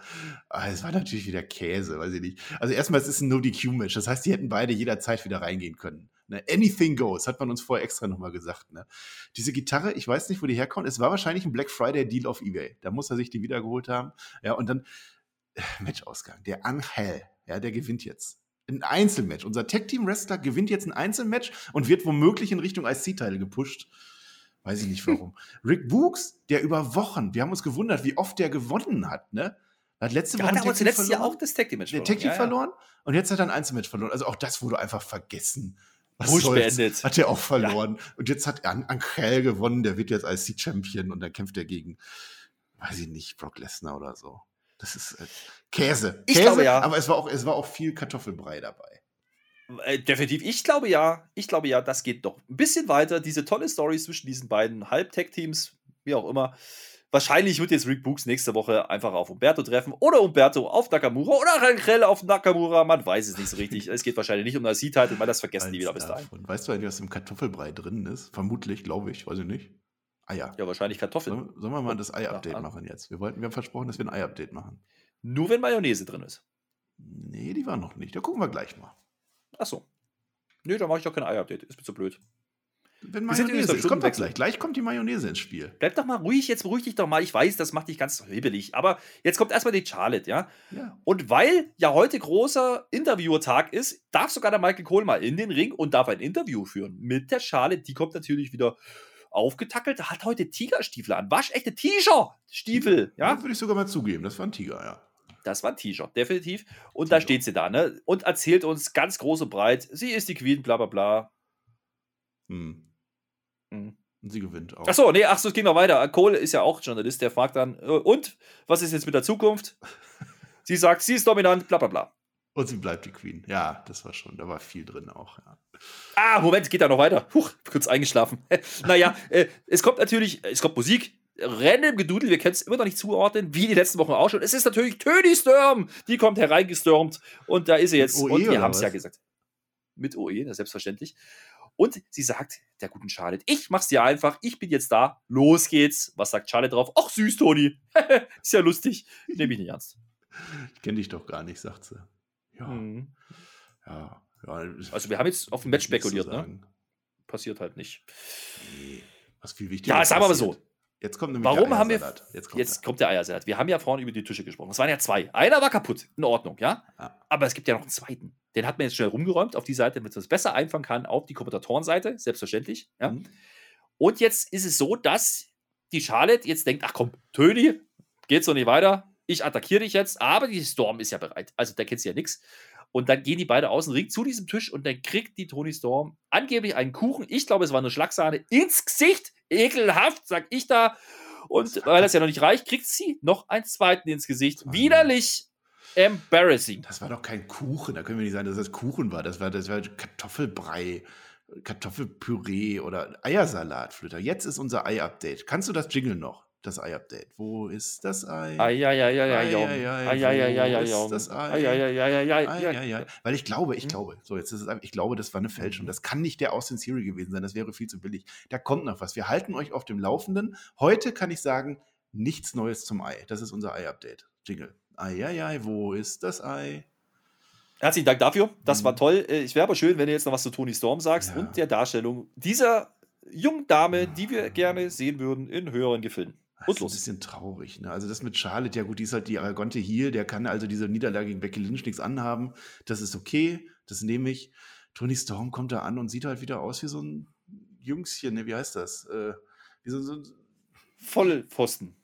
Aber es war natürlich wieder Käse, weiß ich nicht. Also erstmal, es ist ein No-DQ-Match. Das heißt, die hätten beide jederzeit wieder reingehen können. Ne? Anything goes, hat man uns vorher extra nochmal gesagt. Ne? Diese Gitarre, ich weiß nicht, wo die herkommt. Es war wahrscheinlich ein Black Friday-Deal auf Ebay. Da muss er sich die wiedergeholt haben. Ja, und dann äh, Matchausgang. Der Angel, ja, der gewinnt jetzt ein Einzelmatch. Unser Tag-Team-Wrestler gewinnt jetzt ein Einzelmatch und wird womöglich in Richtung IC-Teil gepusht. Weiß ich nicht warum. Rick Books, der über Wochen, wir haben uns gewundert, wie oft der gewonnen hat, ne? Hat letzte Woche hat aber zuletzt ja auch das Tag Team Match verloren. Der Tag Team ja, verloren ja. und jetzt hat er ein Einzelmatch verloren. Also auch das wurde einfach vergessen. Was Bush soll's? beendet. Hat er auch verloren. Und jetzt hat An Angel gewonnen, der wird jetzt als Champion und dann kämpft er gegen, weiß ich nicht, Brock Lesnar oder so. Das ist äh, Käse. Ich Käse, glaube, ja. aber es war, auch, es war auch viel Kartoffelbrei dabei. Äh, definitiv. Ich glaube ja. Ich glaube ja, das geht doch ein bisschen weiter. Diese tolle Story zwischen diesen beiden Halb-Tech-Teams, wie auch immer. Wahrscheinlich wird jetzt Rick Books nächste Woche einfach auf Umberto treffen oder Umberto auf Nakamura oder Rangel auf Nakamura. Man weiß es nicht so richtig. es geht wahrscheinlich nicht um das Seed-Title, weil das vergessen die wieder bis dahin. Und weißt du eigentlich, was im Kartoffelbrei drin ist? Vermutlich, glaube ich, weiß ich nicht. Eier. Ja, wahrscheinlich Kartoffeln. Sollen, sollen wir mal das Ei-Update machen jetzt? Wir, wollten, wir haben versprochen, dass wir ein Ei-Update machen. Nur wenn Mayonnaise drin ist. Nee, die war noch nicht. Da gucken wir gleich mal. Achso. Nö, da mache ich doch kein Ei-Update. Ist mir zu blöd. Wenn Mayonnaise ist, kommt gleich. Gleich kommt die Mayonnaise ins Spiel. Bleib doch mal ruhig, jetzt beruhig dich doch mal. Ich weiß, das macht dich ganz hibbelig. Aber jetzt kommt erstmal die Charlotte, ja? Ja. Und weil ja heute großer Interviewertag ist, darf sogar der Michael Cole mal in den Ring und darf ein Interview führen mit der Charlotte. Die kommt natürlich wieder aufgetackelt, hat heute Tigerstiefel an. Waschechte T-Shirt-Stiefel, ja? Würde ich sogar mal zugeben. Das war ein Tiger, ja. Das war ein T-Shirt, definitiv. Und da steht sie da, ne? Und erzählt uns ganz groß und breit, sie ist die Queen, bla bla bla. Hm. Hm. Und sie gewinnt auch. Ach so, nee, ach so, es ging noch weiter. Cole ist ja auch Journalist, der fragt dann, äh, und was ist jetzt mit der Zukunft? Sie sagt, sie ist dominant, bla bla bla. Und sie bleibt die Queen. Ja, das war schon, da war viel drin auch. Ja. Ah, Moment, geht da noch weiter. Huch, kurz eingeschlafen. naja, äh, es kommt natürlich, es kommt Musik, random Gedudel, wir können es immer noch nicht zuordnen, wie die letzten Wochen auch schon. Es ist natürlich Töni Sturm, die kommt hereingestürmt und da ist sie jetzt. OE und wir haben es ja gesagt. Mit OE, das selbstverständlich. Und sie sagt der guten Charlotte, ich mach's dir einfach, ich bin jetzt da, los geht's. Was sagt Charlotte drauf? Ach süß, Toni. ist ja lustig. Nehme ich nicht ernst. Ich kenne dich doch gar nicht, sagt sie. Ja, Mhm. ja, ja. Also wir haben jetzt auf ein Match spekuliert, ne? Passiert halt nicht. Nee. Was viel wichtiger Ja, ist sagen wir mal so. Jetzt kommt nämlich Warum der haben wir. Jetzt kommt Jetzt er. kommt der Eiersalat. Wir haben ja vorhin über die Tische gesprochen. Es waren ja zwei. Einer war kaputt. In Ordnung, ja? Ja. Aber es gibt ja noch einen zweiten. Den hat man jetzt schnell rumgeräumt auf die Seite, damit man es besser einfangen kann, auf die Kommentatorenseite, selbstverständlich. Ja? Mhm. Und jetzt ist es so, dass die Charlotte jetzt denkt: Ach komm, Töni, geht so nicht weiter. Ich attackiere dich jetzt. Aber die Storm ist ja bereit. Also da kennt sie ja nichts. Und dann gehen die beide aus dem Ring zu diesem Tisch und dann kriegt die Tony Storm angeblich einen Kuchen. Ich glaube, es war eine Schlagsahne ins Gesicht. Ekelhaft, sag ich da. Und weil das ja noch nicht reicht, kriegt sie noch einen zweiten ins Gesicht. Widerlich. Embarrassing. Das war doch kein Kuchen. Da können wir nicht sagen, dass das Kuchen war. Das war, das war Kartoffelbrei, Kartoffelpüree oder Eiersalat, Flöter. Jetzt ist unser Ei-Update. Kannst du das Jingle noch? Das Ei-Update. Wo ist das Ei? Weil ich glaube, ich Hm? glaube, so jetzt ist es ich glaube, das war eine Fälschung. Das kann nicht der Austin Theory gewesen sein. Das wäre viel zu billig. Da kommt noch was. Wir halten euch auf dem Laufenden. Heute kann ich sagen, nichts Neues zum Ei. Das ist unser Ei-Update. Jingle. Ei, ei, ei, wo ist das Ei? Herzlichen Dank dafür. Das war Mhm. toll. Äh, Ich wäre aber schön, wenn du jetzt noch was zu Tony Storm sagst Ja. und der Darstellung dieser jungen Dame, die wir gerne sehen würden in höheren Gefilden. Das ist ein bisschen traurig. Ne? Also das mit Charlotte, ja gut, die ist halt die arrogante Heel, der kann also diese Niederlage gegen Becky Lynch nichts anhaben. Das ist okay, das nehme ich. Tony Storm kommt da an und sieht halt wieder aus wie so ein Jüngschen, ne? wie heißt das? Äh, wie so, so ein Vollpfosten.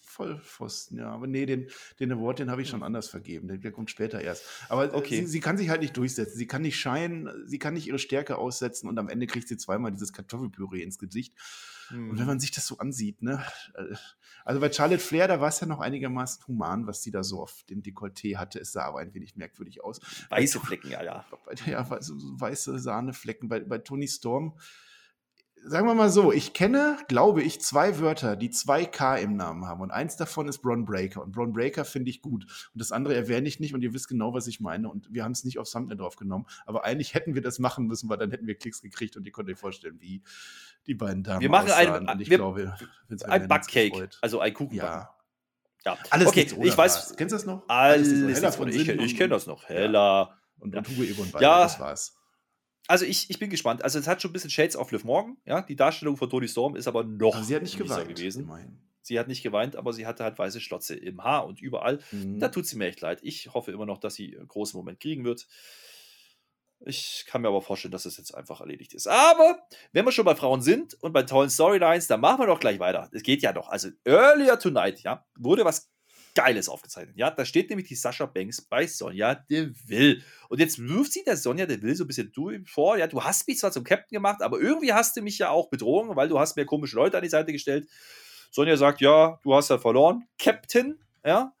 Vollpfosten, ja. Aber nee, den, den Award, den habe ich schon anders vergeben. Der, der kommt später erst. Aber Okay. sie, sie kann sich halt nicht durchsetzen. Sie kann nicht scheinen, sie kann nicht ihre Stärke aussetzen und am Ende kriegt sie zweimal dieses Kartoffelpüree ins Gesicht. Hm. Und wenn man sich das so ansieht, ne? Also bei Charlotte Flair, da war es ja noch einigermaßen human, was sie da so auf dem Dekolleté hatte. Es sah aber ein wenig merkwürdig aus. Weiße Flecken, ja, ja. Ja, wei- so, so weiße Sahneflecken. Bei, bei Tony Storm, sagen wir mal so, ich kenne, glaube ich, zwei Wörter, die zwei K im Namen haben. Und eins davon ist Bron Breaker. Und Bron Breaker finde ich gut. Und das andere erwähne ich nicht. Und ihr wisst genau, was ich meine. Und wir haben es nicht auf Thumbnail drauf genommen. Aber eigentlich hätten wir das machen müssen, weil dann hätten wir Klicks gekriegt. Und ihr könnt euch vorstellen, wie die beiden Damen Wir machen ein- aussahen. Und ich wir- glaube, Ein Backcake, also ein Kuchen. Ja. ja. Alles okay, ich weiß, was. Kennst du das noch? alles ohne. ist Hella von. Ich, ich und- kenne das noch. Heller. Und, Ja. und Hugo Egon Balder, Ja. das war's. Also ich, ich bin gespannt. Also es hat schon ein bisschen Shades of Liv Morgan. Ja, die Darstellung von Tony Storm ist aber noch Aber sie hat nicht geweint. gewesen. Immerhin. Sie hat nicht geweint, aber sie hatte halt weiße Schlotze im Haar und überall. Mhm. Da tut sie mir echt leid. Ich hoffe immer noch, dass sie einen großen Moment kriegen wird. Ich kann mir aber vorstellen, dass es jetzt einfach erledigt ist. Aber wenn wir schon bei Frauen sind und bei tollen Storylines, dann machen wir doch gleich weiter. Es geht ja doch. Also earlier tonight, ja, wurde was Geiles aufgezeichnet. Ja, da steht nämlich die Sascha Banks bei Sonja Deville. Und jetzt wirft sie der Sonja Deville so ein bisschen vor, ja, du hast mich zwar zum Captain gemacht, aber irgendwie hast du mich ja auch betrogen, weil du hast mir komische Leute an die Seite gestellt. Sonja sagt, ja, du hast ja verloren, Captain, ja.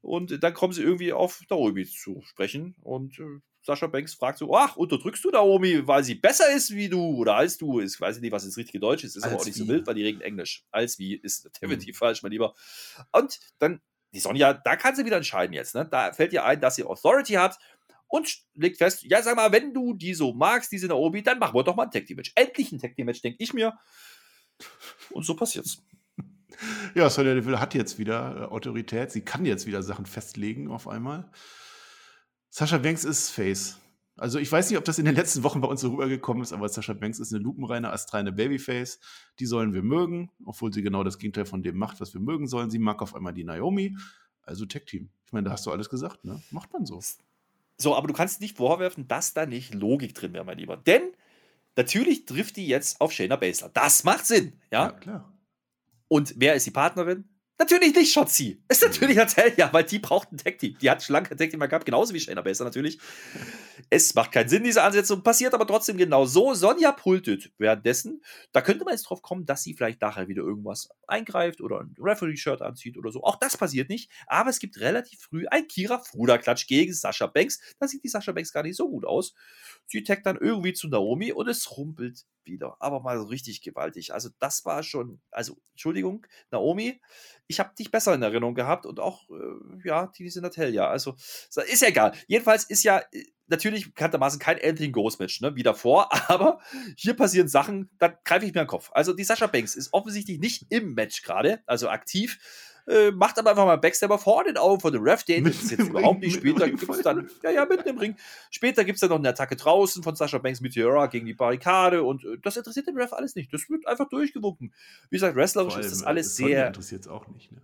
Und dann kommen sie irgendwie auf Naomi zu sprechen. Und äh, Sascha Banks fragt so, ach, unterdrückst du Naomi, weil sie besser ist wie du oder als du? Ich weiß nicht, was das richtige Deutsch ist, ist als aber auch nicht wie. so wild, weil die reden Englisch. Als wie ist definitiv mhm. falsch, mein Lieber. Und dann, die Sonja, da kann sie wieder entscheiden jetzt. Ne? Da fällt ihr ein, dass sie Authority hat und legt fest, ja, sag mal, wenn du die so magst, diese Naomi, dann machen wir doch mal ein Tag Team Match. Endlich ein Tag Team Match, denke ich mir. Und so passiert's. Ja, Sonja Deville hat jetzt wieder äh, Autorität. Sie kann jetzt wieder Sachen festlegen auf einmal. Sascha Banks ist Face. Also ich weiß nicht, ob das in den letzten Wochen bei uns so rübergekommen ist, aber Sascha Banks ist eine lupenreine, astreine Babyface. Die sollen wir mögen, obwohl sie genau das Gegenteil von dem macht, was wir mögen sollen. Sie mag auf einmal die Naomi. Also Tech-Team. Ich meine, da hast du alles gesagt, ne? Macht man so. So, aber du kannst nicht vorwerfen, dass da nicht Logik drin wäre, mein Lieber. Denn natürlich trifft die jetzt auf Shayna Baszler. Das macht Sinn, ja? Ja, klar. Und wer ist die Partnerin? Natürlich nicht Shotzi. Ist natürlich Natalia, weil die braucht ein Tag-Team. Die hat schlanke Tag-Team gehabt, genauso wie Shayna Baszler natürlich. Es macht keinen Sinn, diese Ansetzung, passiert aber trotzdem genau so. Sonja pultet währenddessen. Da könnte man jetzt drauf kommen, dass sie vielleicht nachher wieder irgendwas eingreift oder ein Referee-Shirt anzieht oder so. Auch das passiert nicht. Aber es gibt relativ früh ein Kira Fruder-Klatsch gegen Sascha Banks. Da sieht die Sascha Banks gar nicht so gut aus. Sie taggt dann irgendwie zu Naomi und es rumpelt wieder. Aber mal so richtig gewaltig. Also, das war schon, also, Entschuldigung, Naomi, ich habe dich besser in Erinnerung gehabt und auch, äh, ja, diese Natalia. Also, ist ja egal. Jedenfalls ist ja äh, natürlich bekanntermaßen kein Anything Ghost Match, ne, wie davor, aber hier passieren Sachen, da greife ich mir den Kopf. Also, die Sascha Banks ist offensichtlich nicht im Match gerade, also aktiv äh, macht aber einfach mal Backstabber vor den Augen von dem Ref, den interessiert jetzt überhaupt nicht. Später gibt es dann, ja, ja, mitten im Ring. Später gibt es dann noch eine Attacke draußen von Sascha Banks Meteora gegen die Barrikade und äh, das interessiert den Ref alles nicht. Das wird einfach durchgewunken. Wie gesagt, wrestlerisch ist das alles das sehr. interessiert es auch nicht, ne?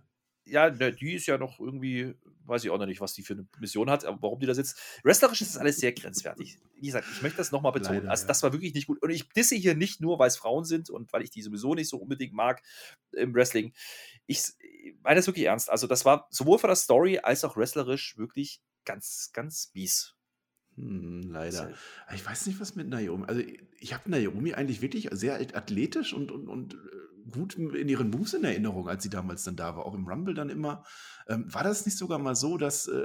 Ja, ne, die ist ja noch irgendwie, weiß ich auch noch nicht, was die für eine Mission hat, aber warum die da sitzt. Wrestlerisch ist das alles sehr grenzwertig. Wie gesagt, ich möchte das nochmal betonen. Leider, also, das war wirklich nicht gut. Und ich disse hier nicht nur, weil es Frauen sind und weil ich die sowieso nicht so unbedingt mag im Wrestling ich meine das wirklich ernst. Also, das war sowohl von der Story als auch wrestlerisch wirklich ganz, ganz mies. Hm, leider. Ich weiß nicht, was mit Naomi. Also, ich habe Naomi eigentlich wirklich sehr athletisch und, und, und äh, gut in ihren Moves in Erinnerung, als sie damals dann da war. Auch im Rumble dann immer. Ähm, war das nicht sogar mal so, dass äh,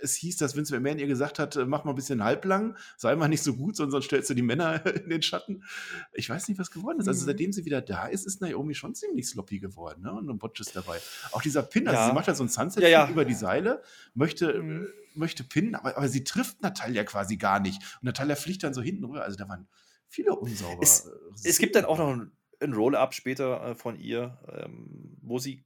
es hieß, dass Vince McMahon ihr gesagt hat, äh, mach mal ein bisschen halblang, sei mal nicht so gut, sonst stellst du die Männer in den Schatten. Ich weiß nicht, was geworden ist. Also mhm. seitdem sie wieder da ist, ist Naomi schon ziemlich sloppy geworden. Ne? Und ein Botch ist dabei. Auch dieser Pin, also ja. sie macht da so ein Sunset ja, ja. über die Seile, möchte, mhm. möchte pinnen, aber, aber sie trifft Natalia quasi gar nicht. Und Natalia fliegt dann so hinten rüber. Also da waren viele unsauber. Es, es gibt dann auch noch ein, ein Roll-Up später äh, von ihr, ähm, wo sie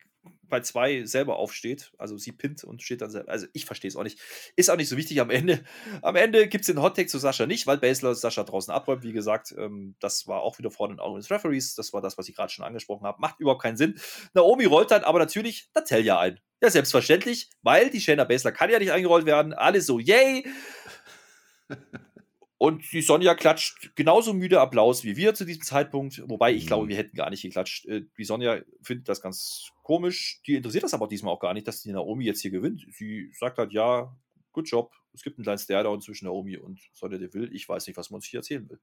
bei zwei selber aufsteht. Also sie pinnt und steht dann selber. Also ich verstehe es auch nicht. Ist auch nicht so wichtig am Ende. Am Ende gibt es den Hottake zu Sascha nicht, weil Basler Sascha draußen abräumt. Wie gesagt, ähm, das war auch wieder vor den Augen des Referees. Das war das, was ich gerade schon angesprochen habe. Macht überhaupt keinen Sinn. Naomi rollt dann aber natürlich Natalia ein. Ja, selbstverständlich, weil die Shayna Basler kann ja nicht eingerollt werden. Alle so, yay! Und die Sonja klatscht genauso müde Applaus wie wir zu diesem Zeitpunkt. Wobei ich glaube, mhm. wir hätten gar nicht geklatscht. Äh, die Sonja findet das ganz komisch. Die interessiert das aber diesmal auch gar nicht, dass die Naomi jetzt hier gewinnt. Sie sagt halt, ja, good job. Es gibt einen kleinen Stare-Down zwischen Naomi und Sonja Deville. Ich weiß nicht, was man uns hier erzählen will.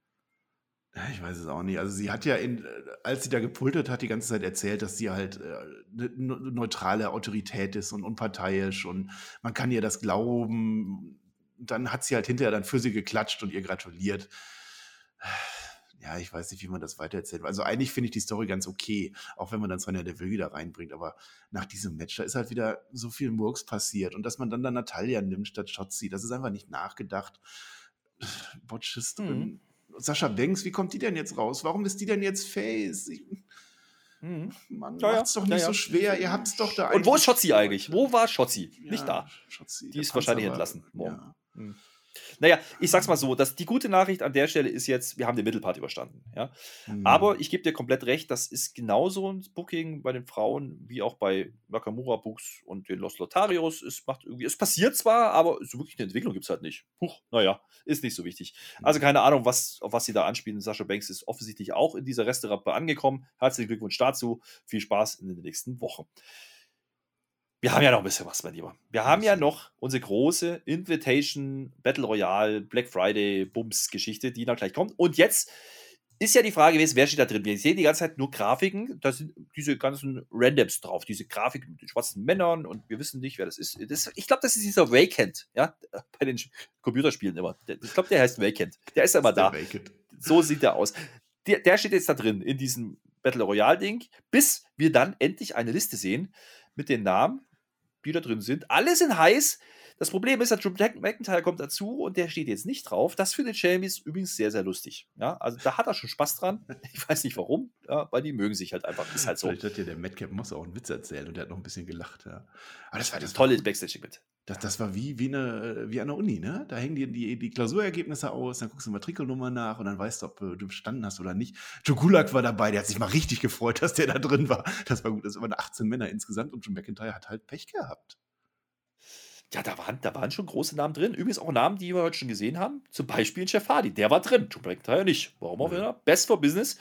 Ich weiß es auch nicht. Also sie hat ja, in, als sie da gepultet hat, die ganze Zeit erzählt, dass sie halt eine äh, neutrale Autorität ist und unparteiisch und man kann ihr das glauben dann hat sie halt hinterher dann für sie geklatscht und ihr gratuliert. Ja, ich weiß nicht, wie man das weitererzählt. Also eigentlich finde ich die Story ganz okay, auch wenn man dann Sonja Deville wieder reinbringt. Aber nach diesem Match, da ist halt wieder so viel Murks passiert. Und dass man dann, dann Natalia nimmt statt Shotzi, das ist einfach nicht nachgedacht. Botch ist drin. Mhm. Sascha Banks, wie kommt die denn jetzt raus? Warum ist die denn jetzt Face? Ich, Mhm. Man ja, macht's doch nicht ja, so schwer. Ihr habt's doch da Und wo ist Schotzi eigentlich? Wo war Schotzi? Nicht da. Schotzi, die ist wahrscheinlich entlassen morgen. Mhm. Naja, ich sag's mal so, dass die gute Nachricht an der Stelle ist jetzt, wir haben den Mittelpart überstanden. Ja? Mhm. Aber ich gebe dir komplett recht, das ist genauso ein Booking bei den Frauen wie auch bei Nakamura Books und den Los Lotarios. Es macht irgendwie, es passiert zwar, aber so wirklich eine Entwicklung gibt es halt nicht. Huch, naja, ist nicht so wichtig. Mhm. Also keine Ahnung, was, auf was sie da anspielen. Sascha Banks ist offensichtlich auch in dieser Restaurant angekommen. Herzlichen Glückwunsch dazu. Viel Spaß in den nächsten Wochen. Wir haben ja noch ein bisschen was, mein Lieber. Wir haben ja noch unsere große Invitation Battle Royale Black Friday Bums Geschichte, die noch gleich kommt. Und jetzt ist ja die Frage gewesen, wer steht da drin? Wir sehen die ganze Zeit nur Grafiken, da sind diese ganzen Randoms drauf, diese Grafiken mit den schwarzen Männern und wir wissen nicht, wer das ist. Das, ich glaube, das ist dieser Vacant, ja, bei den Computerspielen immer. Ich glaube, der heißt Vacant. Der ist ja immer da. So sieht der aus. Der, der steht jetzt da drin in diesem Battle Royale Ding, bis wir dann endlich eine Liste sehen mit den Namen, die da drin sind. Alle sind heiß. Das Problem ist, der Drew McIntyre kommt dazu und der steht jetzt nicht drauf. Das findet Jamies übrigens sehr, sehr lustig. Ja, also da hat er schon Spaß dran. Ich weiß nicht warum, ja, weil die mögen sich halt einfach. Ist halt so. Vielleicht hat ja der Madcap Moss auch einen Witz erzählt und der hat noch ein bisschen gelacht. Ja. Aber das war das tolle Backstage mit. Das, das war wie, wie, eine, wie an der Uni, ne? Da hängen die, die, die Klausurergebnisse aus, dann guckst du Matrikelnummer nach und dann weißt du, ob du bestanden hast oder nicht. Joe Gulak war dabei, der hat sich mal richtig gefreut, dass der da drin war. Das war gut, das waren 18 Männer insgesamt und Joe McIntyre hat halt Pech gehabt. Ja, da waren, da waren schon große Namen drin. Übrigens auch Namen, die wir heute schon gesehen haben. Zum Beispiel Jeff Hardy. Der war drin. Drew McIntyre nicht. Warum auch immer. Best for Business.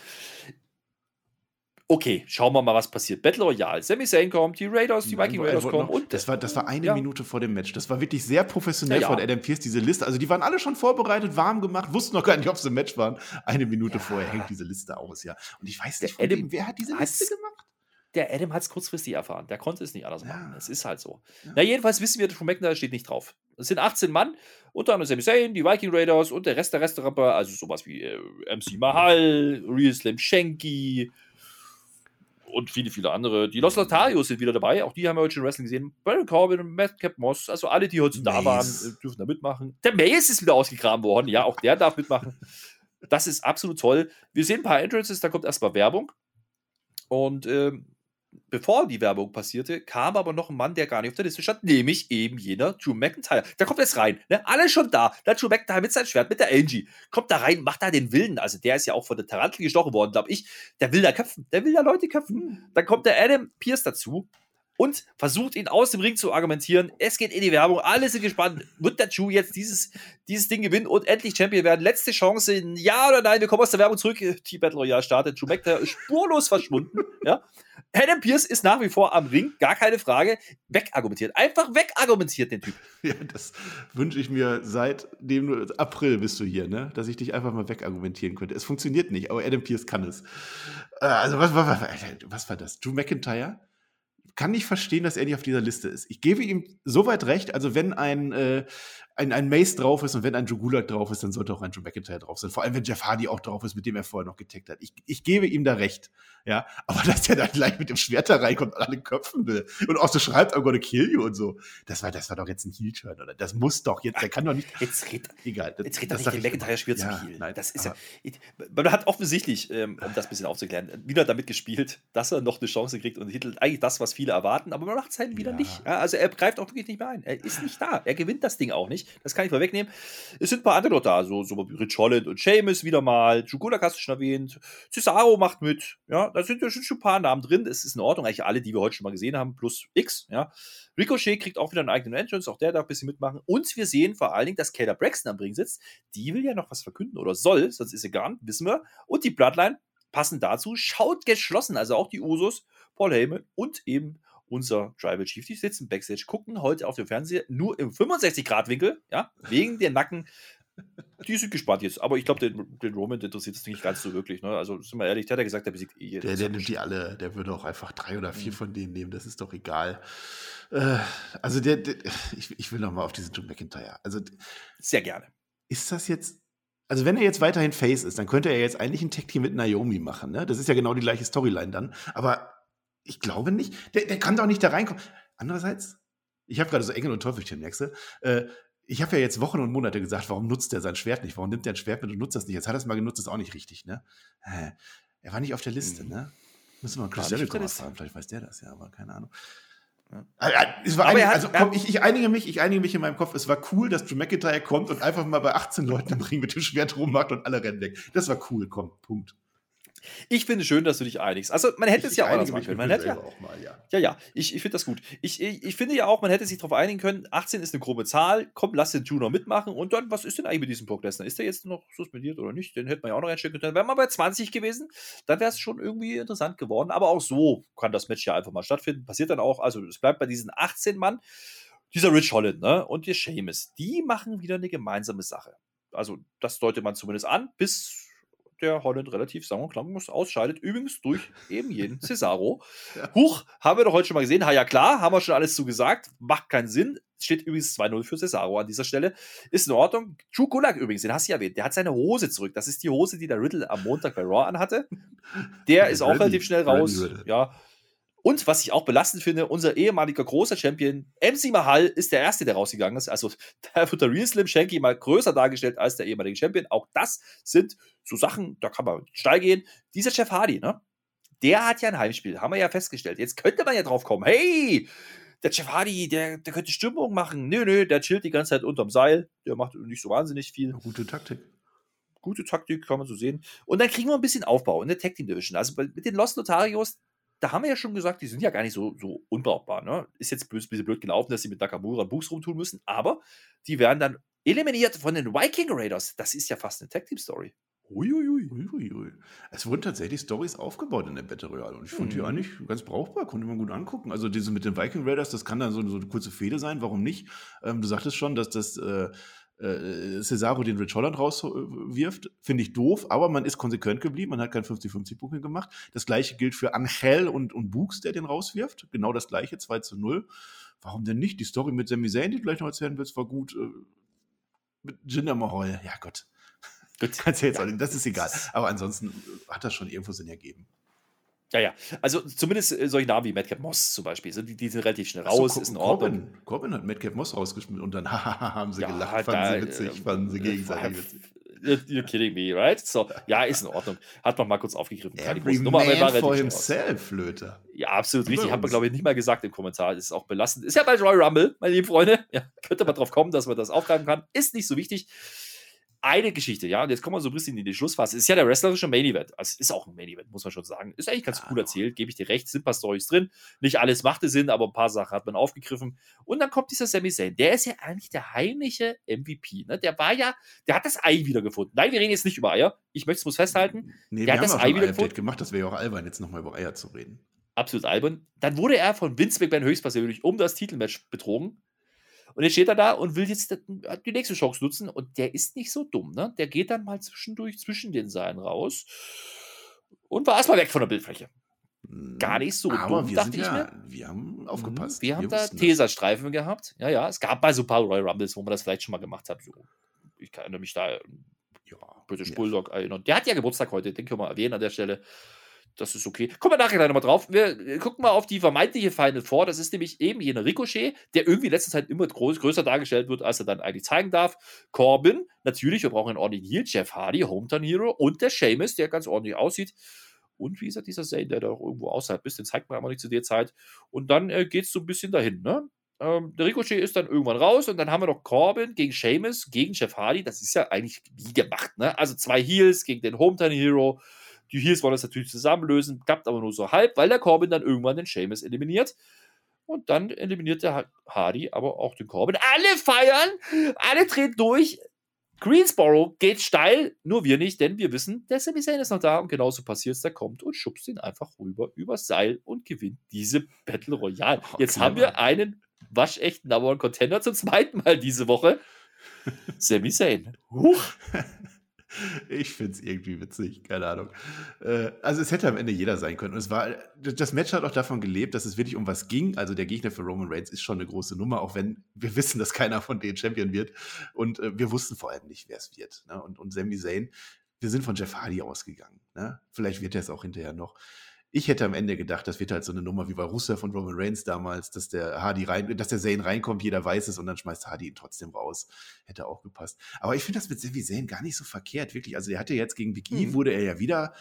Okay, schauen wir mal, was passiert. Battle Royale. Sami Zayn kommt, die Raiders, die Viking Raiders kommen. Noch, und das, war, das war eine ja. Minute vor dem Match. Das war wirklich sehr professionell ja, ja. von Adam Pierce, diese Liste. Also die waren alle schon vorbereitet, warm gemacht, wussten noch gar nicht, ob sie im Match waren. Eine Minute vorher hängt diese Liste aus, ja. Und ich weiß nicht, Adam, wem, wer hat diese Liste gemacht? Der Adam hat es kurzfristig erfahren. Der konnte es nicht anders machen. Es ist halt so. Ja. Na, jedenfalls wissen wir, Drew McIntyre steht nicht drauf. Es sind 18 Mann, unter anderem Sami Zayn, die Viking Raiders und der Rest der Restaurant, also sowas wie äh, MC Mahal, Real Slim Shanky und viele, viele andere. Die Los Lotarios sind wieder dabei. Auch die haben wir heute schon Wrestling gesehen. Baron Corbin, Madcap Moss, also alle, die heute da waren, äh, dürfen da mitmachen. Der Mace ist wieder ausgegraben worden. Ja, auch der darf mitmachen. Das ist absolut toll. Wir sehen ein paar Entrances, da kommt erstmal Werbung. Und ähm, bevor die Werbung passierte, kam aber noch ein Mann, der gar nicht auf der Liste stand, nämlich eben jener Drew McIntyre. Der kommt jetzt rein, ne? Alle schon da. Der Drew McIntyre mit seinem Schwert, mit der Angie. Kommt da rein, macht da den Willen. Also der ist ja auch von der Tarantel gestochen worden, glaube ich. Der will da köpfen. Der will da Leute köpfen. Hm. Dann kommt der Adam Pierce dazu und versucht ihn aus dem Ring zu argumentieren. Es geht in die Werbung, alle sind gespannt. Wird der Drew jetzt dieses, dieses Ding gewinnen und endlich Champion werden? Letzte Chance, ja oder nein? Wir kommen aus der Werbung zurück. Die Battle Royale startet. Drew McIntyre ist spurlos verschwunden. Ja. Adam Pierce ist nach wie vor am Ring, gar keine Frage. Wegargumentiert. Einfach wegargumentiert, den Typ. Ja, das wünsche ich mir seit dem April bist du hier, ne? Dass ich dich einfach mal wegargumentieren könnte. Es funktioniert nicht, aber Adam Pierce kann es. Äh, also, was, was, was, was war das? Drew McIntyre? Kann nicht verstehen, dass er nicht auf dieser Liste ist. Ich gebe ihm soweit recht, also wenn ein, äh, ein, ein Mace drauf ist und wenn ein Joe Gulak drauf ist, dann sollte auch ein Joe McIntyre drauf sein. Vor allem, wenn Jeff Hardy auch drauf ist, mit dem er vorher noch getaggt hat. Ich, ich gebe ihm da recht. Ja, aber dass der dann gleich mit dem Schwert da reinkommt und alle köpfen will und auch so schreibt, I'm gonna kill you und so. Das war, das war doch jetzt ein Heel-Turn, oder? Das muss doch jetzt, der kann doch nicht. Jetzt red, egal. Das, jetzt red das nicht den McIntyre schwer ja, zum Heel. Nein, das ist ja, man hat offensichtlich, ähm, um das ein bisschen aufzuklären, wieder damit gespielt, dass er noch eine Chance kriegt und hitelt eigentlich das, was viele erwarten, aber man macht es halt wieder ja. nicht. Ja, also er greift auch wirklich nicht mehr ein. Er ist nicht da. Er gewinnt das Ding auch nicht. Das kann ich vorwegnehmen. Es sind ein paar andere noch da, so, so Rich Holland und Seamus wieder mal. Jugulak hast du schon erwähnt. Cesaro macht mit. Ja, da sind ja schon ein paar Namen drin. Es ist in Ordnung. Eigentlich alle, die wir heute schon mal gesehen haben, plus X. Ja. Ricochet kriegt auch wieder einen eigenen Entrance. Auch der darf ein bisschen mitmachen. Und wir sehen vor allen Dingen, dass Kayla Braxton am Ring sitzt. Die will ja noch was verkünden oder soll, sonst ist sie gar nicht, wissen wir. Und die Bloodline passend dazu schaut geschlossen. Also auch die Usos, Paul Heyman und eben unser Tribal Chief, die sitzen backstage, gucken heute auf dem Fernseher nur im 65-Grad-Winkel, ja, wegen der Nacken. Die sind gespannt jetzt, aber ich glaube, den, den, Roman interessiert es nicht ganz so wirklich. Ne? Also, sind wir ehrlich, der hat ja gesagt, der besiegt eh Der, der nimmt die alle, der würde auch einfach drei oder vier mhm. von denen nehmen, das ist doch egal. Äh, also, der, der, ich, ich will noch mal auf diesen Joe McIntyre. Also, Sehr gerne. Ist das jetzt also wenn er jetzt weiterhin Face ist, dann könnte er jetzt eigentlich ein Tag-Team mit Naomi machen. Ne? Das ist ja genau die gleiche Storyline dann. Aber ich glaube nicht. Der, der kann doch nicht da reinkommen. Andererseits, ich habe gerade so Engel und Teufelchen, merkst du? Äh, ich habe ja jetzt Wochen und Monate gesagt, warum nutzt er sein Schwert nicht? Warum nimmt er ein Schwert mit und nutzt das nicht? Jetzt hat er es mal genutzt, ist auch nicht richtig, ne? Er war nicht auf der Liste, mhm. ne? Müssen wir mal Chris Jericho fragen, vielleicht weiß der das ja, aber keine Ahnung. Ja. Einig, hat, also komm, ich, ich, einige mich, ich einige mich in meinem Kopf. Es war cool, dass Drew McIntyre kommt und einfach mal bei 18 Leuten im Ring mit dem Schwert rummacht und alle rennen weg. Das war cool, komm, Punkt. Ich finde schön, dass du dich einigst. Also, man hätte es ja auch anders machen können. Man hätte ja, mal, ja. ja, ja, ich, ich finde das gut. Ich, ich, ich finde ja auch, man hätte sich darauf einigen können, 18 ist eine grobe Zahl, komm, lass den Junior mitmachen und dann, was ist denn eigentlich mit diesem Brock Lesnar? Ist der jetzt noch suspendiert oder nicht? Den hätte man ja auch noch einstellen können. Dann wären wir bei 20 gewesen, dann wäre es schon irgendwie interessant geworden. Aber auch so kann das Match ja einfach mal stattfinden. Passiert dann auch, also es bleibt bei diesen 18 Mann. Dieser Rich Holland ne, und der Seamus, die machen wieder eine gemeinsame Sache. Also das deutet man zumindest an, bis der Holland relativ sang- und klanglos ausscheidet. Übrigens durch eben jeden Cesaro. Ja. Huch, haben wir doch heute schon mal gesehen. Ha, ja klar, haben wir schon alles zu gesagt. Macht keinen Sinn. Steht übrigens 2-0 für Cesaro an dieser Stelle. Ist in Ordnung. Drew Gulak übrigens, den hast du ja erwähnt. Der hat seine Hose zurück. Das ist die Hose, die der Riddle am Montag bei Raw anhatte. Der ist auch relativ schnell raus. Ja. Und was ich auch belastend finde, unser ehemaliger großer Champion MC Mahal ist der Erste, der rausgegangen ist. Also da wird der Real Slim Shanky mal größer dargestellt als der ehemalige Champion. Auch das sind so Sachen, da kann man steil gehen. Dieser Jeff Hardy, ne? Der hat ja ein Heimspiel, haben wir ja festgestellt. Jetzt könnte man ja drauf kommen, hey, der Jeff Hardy, der, der könnte Stimmung machen. Nö, nö, der chillt die ganze Zeit unterm Seil. Der macht nicht so wahnsinnig viel Gute Taktik. gute Taktik, kann man so sehen. Und dann kriegen wir ein bisschen Aufbau in der Tag Team Division. Also mit den Los Lotarios, da haben wir ja schon gesagt, die sind ja gar nicht so, so unbrauchbar. Ne? Ist jetzt ein bisschen blöd gelaufen, dass sie mit Nakamura und Buchs rumtun müssen, aber die werden dann eliminiert von den Viking Raiders. Das ist ja fast eine Tag Team Story. Uiuiui. Uiuiui. Es wurden tatsächlich Stories aufgebaut in der Battle Royale und ich fand die Mhm. eigentlich ganz brauchbar, konnte man gut angucken. Also diese mit den Viking Raiders, das kann dann so, so eine kurze Fehde sein, warum nicht? Ähm, du sagtest schon, dass das äh, äh, Cesaro den Rich Holland rauswirft, finde ich doof, aber man ist konsequent geblieben, man hat kein 50-50-Booking gemacht. Das gleiche gilt für Angel und, und Books, der den rauswirft. Genau das gleiche, 2 zu 0. Warum denn nicht? Die Story mit Sami Zayn, die du gleich noch erzählen willst, war gut. Äh, mit Jinder Mahal, ja Gott. Gut. Kannst du jetzt auch nicht, das ist egal. Aber ansonsten äh, hat das schon irgendwo Sinn ergeben. Ja, ja. Also zumindest äh, solche Namen wie Madcap Moss zum Beispiel, die, die sind relativ schnell so, raus, Co- ist in Ordnung. Corbin, Corbin hat Madcap Moss rausgeschmissen und dann haben sie Ja, gelacht, da, fanden sie witzig, äh, fanden sie äh, gegenseitig witzig. You're, kidding me, right? So, ja, ist in Ordnung. Hat man mal kurz aufgegriffen. Keine große Nummer, aber man war for himself, Flöter. Ja, absolut Bei richtig. Hat man, glaube ich, nicht mal gesagt im Kommentar. Das ist auch belastend. Ist ja bald Royal Rumble, meine lieben Freunde. Ja, könnte man drauf kommen, dass man das aufgreifen kann. Ist nicht so wichtig. Eine Geschichte, ja, und jetzt kommen wir so ein bisschen in die Schlussphase. Ist ja der wrestlerische Main Event. Also, es ist auch ein Main Event, muss man schon sagen. Ist eigentlich ganz Ja. cool erzählt, gebe ich dir recht. Sind ein paar Storys drin. Nicht alles machte Sinn, aber ein paar Sachen hat man aufgegriffen. Und dann kommt dieser Sami Zayn. Der ist ja eigentlich der heimliche MVP. Ne? Der war ja, der hat das Ei wiedergefunden. Nein, wir reden jetzt nicht über Eier. Ich möchte es bloß festhalten. Nee, Der wir hat haben das Ei schon wieder ein Update gefunden. gemacht, das wäre ja auch albern, jetzt nochmal über Eier zu reden. absolut albern. Dann wurde er von Vince McMahon höchstpersönlich um das Titelmatch betrogen. Und jetzt steht er da und will jetzt die nächste Chance nutzen. Und der ist nicht so dumm, ne? Der geht dann mal zwischendurch zwischen den Seilen raus und war erstmal weg von der Bildfläche. Gar nicht so Aber dumm, wir dachte sind ich ja, mir. wir haben aufgepasst. Mhm, Wir haben da. Teserstreifen gehabt. Ja, ja. Es gab bei so ein paar Royal Rumbles, wo man das vielleicht schon mal gemacht hat. So. Ich kann mich da an Ja, British ja. Bulldog erinnern. Der hat ja Geburtstag heute, den können wir erwähnen an der Stelle. Das ist okay. Kommen wir nachher nochmal drauf. Wir äh, gucken mal auf die vermeintliche Final Four. Das ist nämlich eben jener Ricochet, der irgendwie in letzter Zeit immer groß, größer dargestellt wird, als er dann eigentlich zeigen darf. Corbin, natürlich, wir brauchen einen ordentlichen Heal. Jeff Hardy, Hometown Hero. Und der Seamus, der ganz ordentlich aussieht. Und wie gesagt, dieser Zane, der da auch irgendwo außerhalb ist, den zeigt man aber nicht zu der Zeit. Und dann äh, geht es so ein bisschen dahin, ne? Ähm, der Ricochet ist dann irgendwann raus und dann haben wir noch Corbin gegen Seamus, gegen Jeff Hardy. Das ist ja eigentlich wie gemacht, ne? Also zwei Heels gegen den Hometown Hero. Die Heels wollen das natürlich zusammenlösen, klappt aber nur so halb, weil der Corbin dann irgendwann den Seamus eliminiert. Und dann eliminiert der Ha- Hardy aber auch den Corbin. Alle feiern, alle drehen durch. Greensboro geht steil, nur wir nicht, denn wir wissen, der Sami Zayn ist noch da und genauso passiert es, der kommt und schubst ihn einfach rüber übers Seil und gewinnt diese Battle Royale. Oh, Jetzt haben wir einen waschechten Number One Contender zum zweiten Mal diese Woche. Sami Zayn. Huch. Ich finde es irgendwie witzig, keine Ahnung. Äh, also es hätte am Ende jeder sein können. Und es war, das Match hat auch davon gelebt, dass es wirklich um was ging. Also der Gegner für Roman Reigns ist schon eine große Nummer, auch wenn wir wissen, dass keiner von denen Champion wird. Und äh, wir wussten vor allem nicht, wer es wird. Ne? Und, und Sami Zayn, wir sind von Jeff Hardy ausgegangen. Ne? Vielleicht wird er es auch hinterher noch. Ich hätte am Ende gedacht, das wird halt so eine Nummer wie bei Rusev von Roman Reigns damals, dass der Hardy rein, dass der Zayn reinkommt, jeder weiß es und dann schmeißt Hardy ihn trotzdem raus. Hätte auch gepasst. Aber ich finde das mit Sami Zayn gar nicht so verkehrt, wirklich. Also er hatte jetzt gegen Big E, Mhm. wurde er ja wieder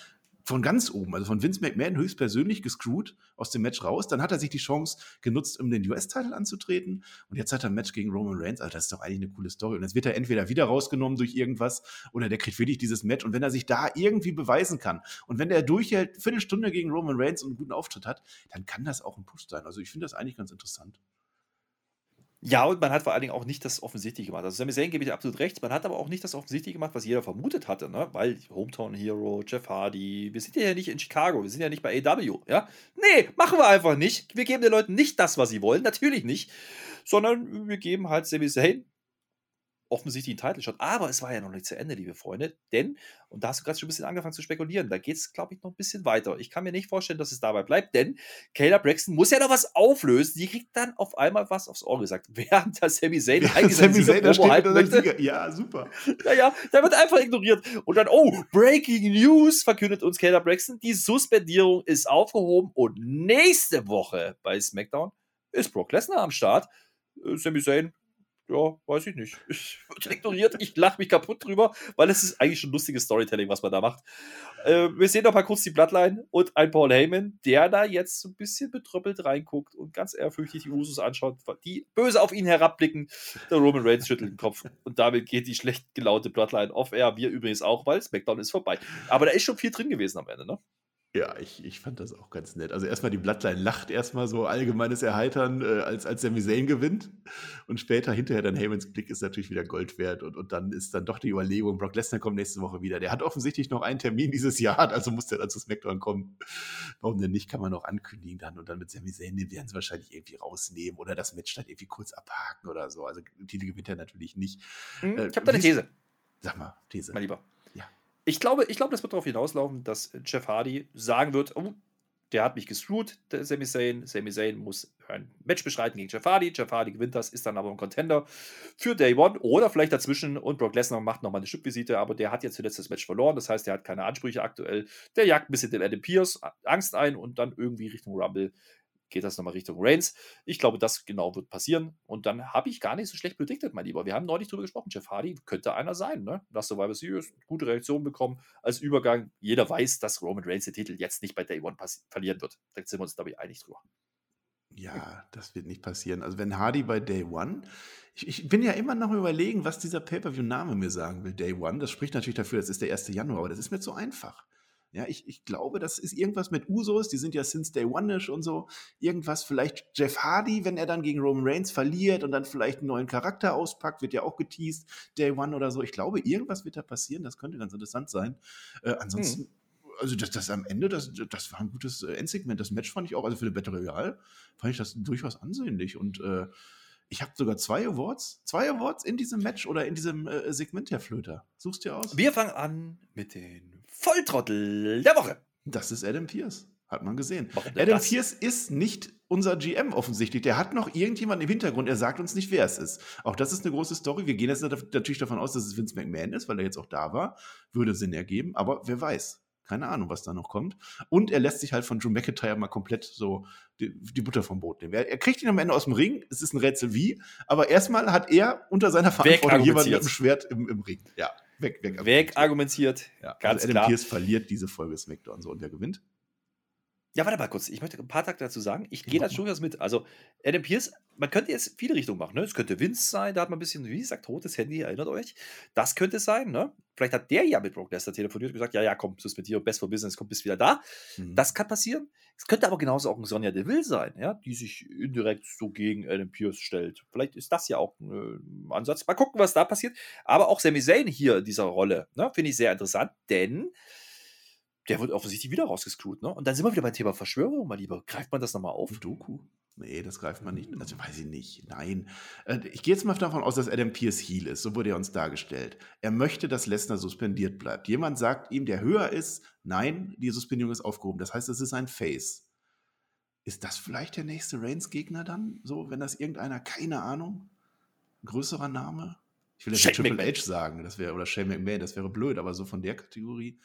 von ganz oben, also von Vince McMahon höchstpersönlich gescrewt aus dem Match raus. Dann hat er sich die Chance genutzt, um den US-Titel anzutreten. Und jetzt hat er ein Match gegen Roman Reigns. Also das ist doch eigentlich eine coole Story. Und jetzt wird er entweder wieder rausgenommen durch irgendwas oder der kriegt wirklich dieses Match. Und wenn er sich da irgendwie beweisen kann und wenn der durchhält, Viertelstunde gegen Roman Reigns und einen guten Auftritt hat, dann kann das auch ein Push sein. Also ich finde das eigentlich ganz interessant. Ja, und man hat vor allen Dingen auch nicht das Offensichtliche gemacht. Also Sami Zayn gebe ich absolut recht. Man hat aber auch nicht das Offensichtliche gemacht, was jeder vermutet hatte, ne? Weil Hometown Hero, Jeff Hardy, wir sind ja nicht in Chicago, wir sind ja nicht bei AW, ja? Nee, machen wir einfach nicht. Wir geben den Leuten nicht das, was sie wollen, natürlich nicht. Sondern wir geben halt Sami Zayn offensichtlich einen Title Shot. Aber es war ja noch nicht zu Ende, liebe Freunde. Denn, und da hast du gerade schon ein bisschen angefangen zu spekulieren, da geht es, glaube ich, noch ein bisschen weiter. Ich kann mir nicht vorstellen, dass es dabei bleibt, denn Kayla Braxton muss ja noch was auflösen. Die kriegt dann auf einmal was aufs Ohr gesagt, während der Sami Zayn ja, eigentlich Sami Zayn, da steht halten möchte. Sieger. Ja, super. Naja, der wird einfach ignoriert. Und dann, oh, Breaking News verkündet uns Kayla Braxton, die Suspendierung ist aufgehoben und nächste Woche bei SmackDown ist Brock Lesnar am Start. Äh, Sami Zayn ja, weiß ich nicht. Ich ignoriert, ich lache mich kaputt drüber, weil es ist eigentlich schon lustiges Storytelling, was man da macht. Äh, wir sehen noch mal kurz die Bloodline und ein Paul Heyman, der da jetzt so ein bisschen betröppelt reinguckt und ganz ehrfürchtig die Usos anschaut, die böse auf ihn herabblicken. Der Roman Reigns schüttelt den Kopf und damit geht die schlecht gelaunte Bloodline off-air. Wir übrigens auch, weil SmackDown ist vorbei. Aber da ist schon viel drin gewesen am Ende, ne? Ja, ich, ich fand das auch ganz nett. Also erstmal die Bloodline lacht erstmal so allgemeines Erheitern, äh, als, als Sami Zayn gewinnt. Und später hinterher dann Heymans Blick ist natürlich wieder Gold wert. Und, und dann ist dann doch die Überlegung, Brock Lesnar kommt nächste Woche wieder. Der hat offensichtlich noch einen Termin dieses Jahr, also muss der dann zu SmackDown kommen. Warum denn nicht? Kann man auch ankündigen dann. Und dann mit Sami Zayn, den werden sie wahrscheinlich irgendwie rausnehmen oder das Match dann irgendwie kurz abhaken oder so. Also Titel gewinnt er natürlich nicht. Hm, ich habe da eine These. Sag mal, These. Mein Lieber. Ich glaube, ich glaube, das wird darauf hinauslaufen, dass Jeff Hardy sagen wird, oh, der hat mich gescrewt, der Sami Zayn. Sami Zayn muss ein Match bestreiten gegen Jeff Hardy. Jeff Hardy gewinnt das, ist dann aber ein Contender für Day One oder vielleicht dazwischen und Brock Lesnar macht nochmal eine Stückvisite, aber der hat jetzt zuletzt das Match verloren. Das heißt, der hat keine Ansprüche aktuell. Der jagt ein bisschen den Adam Pierce Angst ein und dann irgendwie Richtung Rumble geht das nochmal Richtung Reigns. Ich glaube, das genau wird passieren. Und dann habe ich gar nicht so schlecht prediktet, mein Lieber. Wir haben neulich drüber gesprochen. Jeff Hardy könnte einer sein, ne? Nach Survivor Series. Gute Reaktion bekommen als Übergang. Jeder weiß, dass Roman Reigns den Titel jetzt nicht bei Day One verlieren wird. Da sind wir uns, glaube ich, einig drüber. Ja, das wird nicht passieren. Also, wenn Hardy bei Day One. Ich, ich bin ja immer noch überlegen, was dieser Pay-Per-View-Name mir sagen will, Day One. Das spricht natürlich dafür, das ist der 1. Januar, aber das ist mir zu einfach. Ja, ich, ich glaube, das ist irgendwas mit Usos, die sind ja since day one-ish und so. Irgendwas, vielleicht Jeff Hardy, wenn er dann gegen Roman Reigns verliert und dann vielleicht einen neuen Charakter auspackt, wird ja auch geteased, Day One oder so. Ich glaube, irgendwas wird da passieren, das könnte ganz interessant sein. Äh, ansonsten, hm. also das, das am Ende, das, das war ein gutes äh, Endsegment. Das Match fand ich auch, also für den Battle Royale, fand ich das durchaus ansehnlich und äh, ich habe sogar zwei Awards, zwei Awards in diesem Match oder in diesem äh, Segment, Herr Flöter. Suchst dir aus? Wir fangen an mit den Volltrottel der Woche. Das ist Adam Pierce. Hat man gesehen. Adam das? Pierce ist nicht unser GM offensichtlich. Der hat noch irgendjemanden im Hintergrund. Er sagt uns nicht, wer es ist. Auch das ist eine große Story. Wir gehen jetzt natürlich davon aus, dass es Vince McMahon ist, weil er jetzt auch da war. Würde Sinn ergeben. Aber wer weiß. Keine Ahnung, was da noch kommt. Und er lässt sich halt von Drew McIntyre mal komplett so die, die Butter vom Brot nehmen. Er, er, kriegt ihn am Ende aus dem Ring. Es ist ein Rätsel wie. Aber erstmal hat er unter seiner Verantwortung jemanden mit dem Schwert im, im Ring. Ja weg, weg, weg argumentiert. Ja, ganz also Adam klar. Pierce verliert diese Folge SmackDown so und wer gewinnt? Ja, warte mal kurz. Ich möchte ein paar Takte dazu sagen. Ich gehe da durchaus mit. Also, Adam Pierce, man könnte jetzt viele Richtungen machen. Ne? Es könnte Vince sein, da hat man ein bisschen, wie gesagt, rotes Handy, erinnert euch. Das könnte sein. Ne? Vielleicht hat der ja mit Brock Lesnar telefoniert und gesagt: Ja, ja, komm, suspendiere, best for business, komm, bist wieder da. Mhm. Das kann passieren. Es könnte aber genauso auch ein Sonja Deville sein, ja? die sich indirekt so gegen Adam Pierce stellt. Vielleicht ist das ja auch ein äh, Ansatz. Mal gucken, was da passiert. Aber auch Sami Zayn hier in dieser Rolle ne? finde ich sehr interessant, denn der wird offensichtlich wieder rausgescrewt, ne? Und dann sind wir wieder beim Thema Verschwörung, mal lieber. Greift man das nochmal auf? Doku? Nee, das greift man nicht. Also weiß ich nicht. Nein. Äh, ich gehe jetzt mal davon aus, dass Adam Pierce Heel ist. So wurde er uns dargestellt. Er möchte, dass Lesnar suspendiert bleibt. Jemand sagt ihm, der höher ist, nein, die Suspendierung ist aufgehoben. Das heißt, es ist ein Face. Ist das vielleicht der nächste Reigns-Gegner dann? So, wenn das irgendeiner, keine Ahnung, größerer Name? Ich will jetzt Triple H sagen, das wäre, oder Shane McMahon, das wäre blöd, aber so von der Kategorie.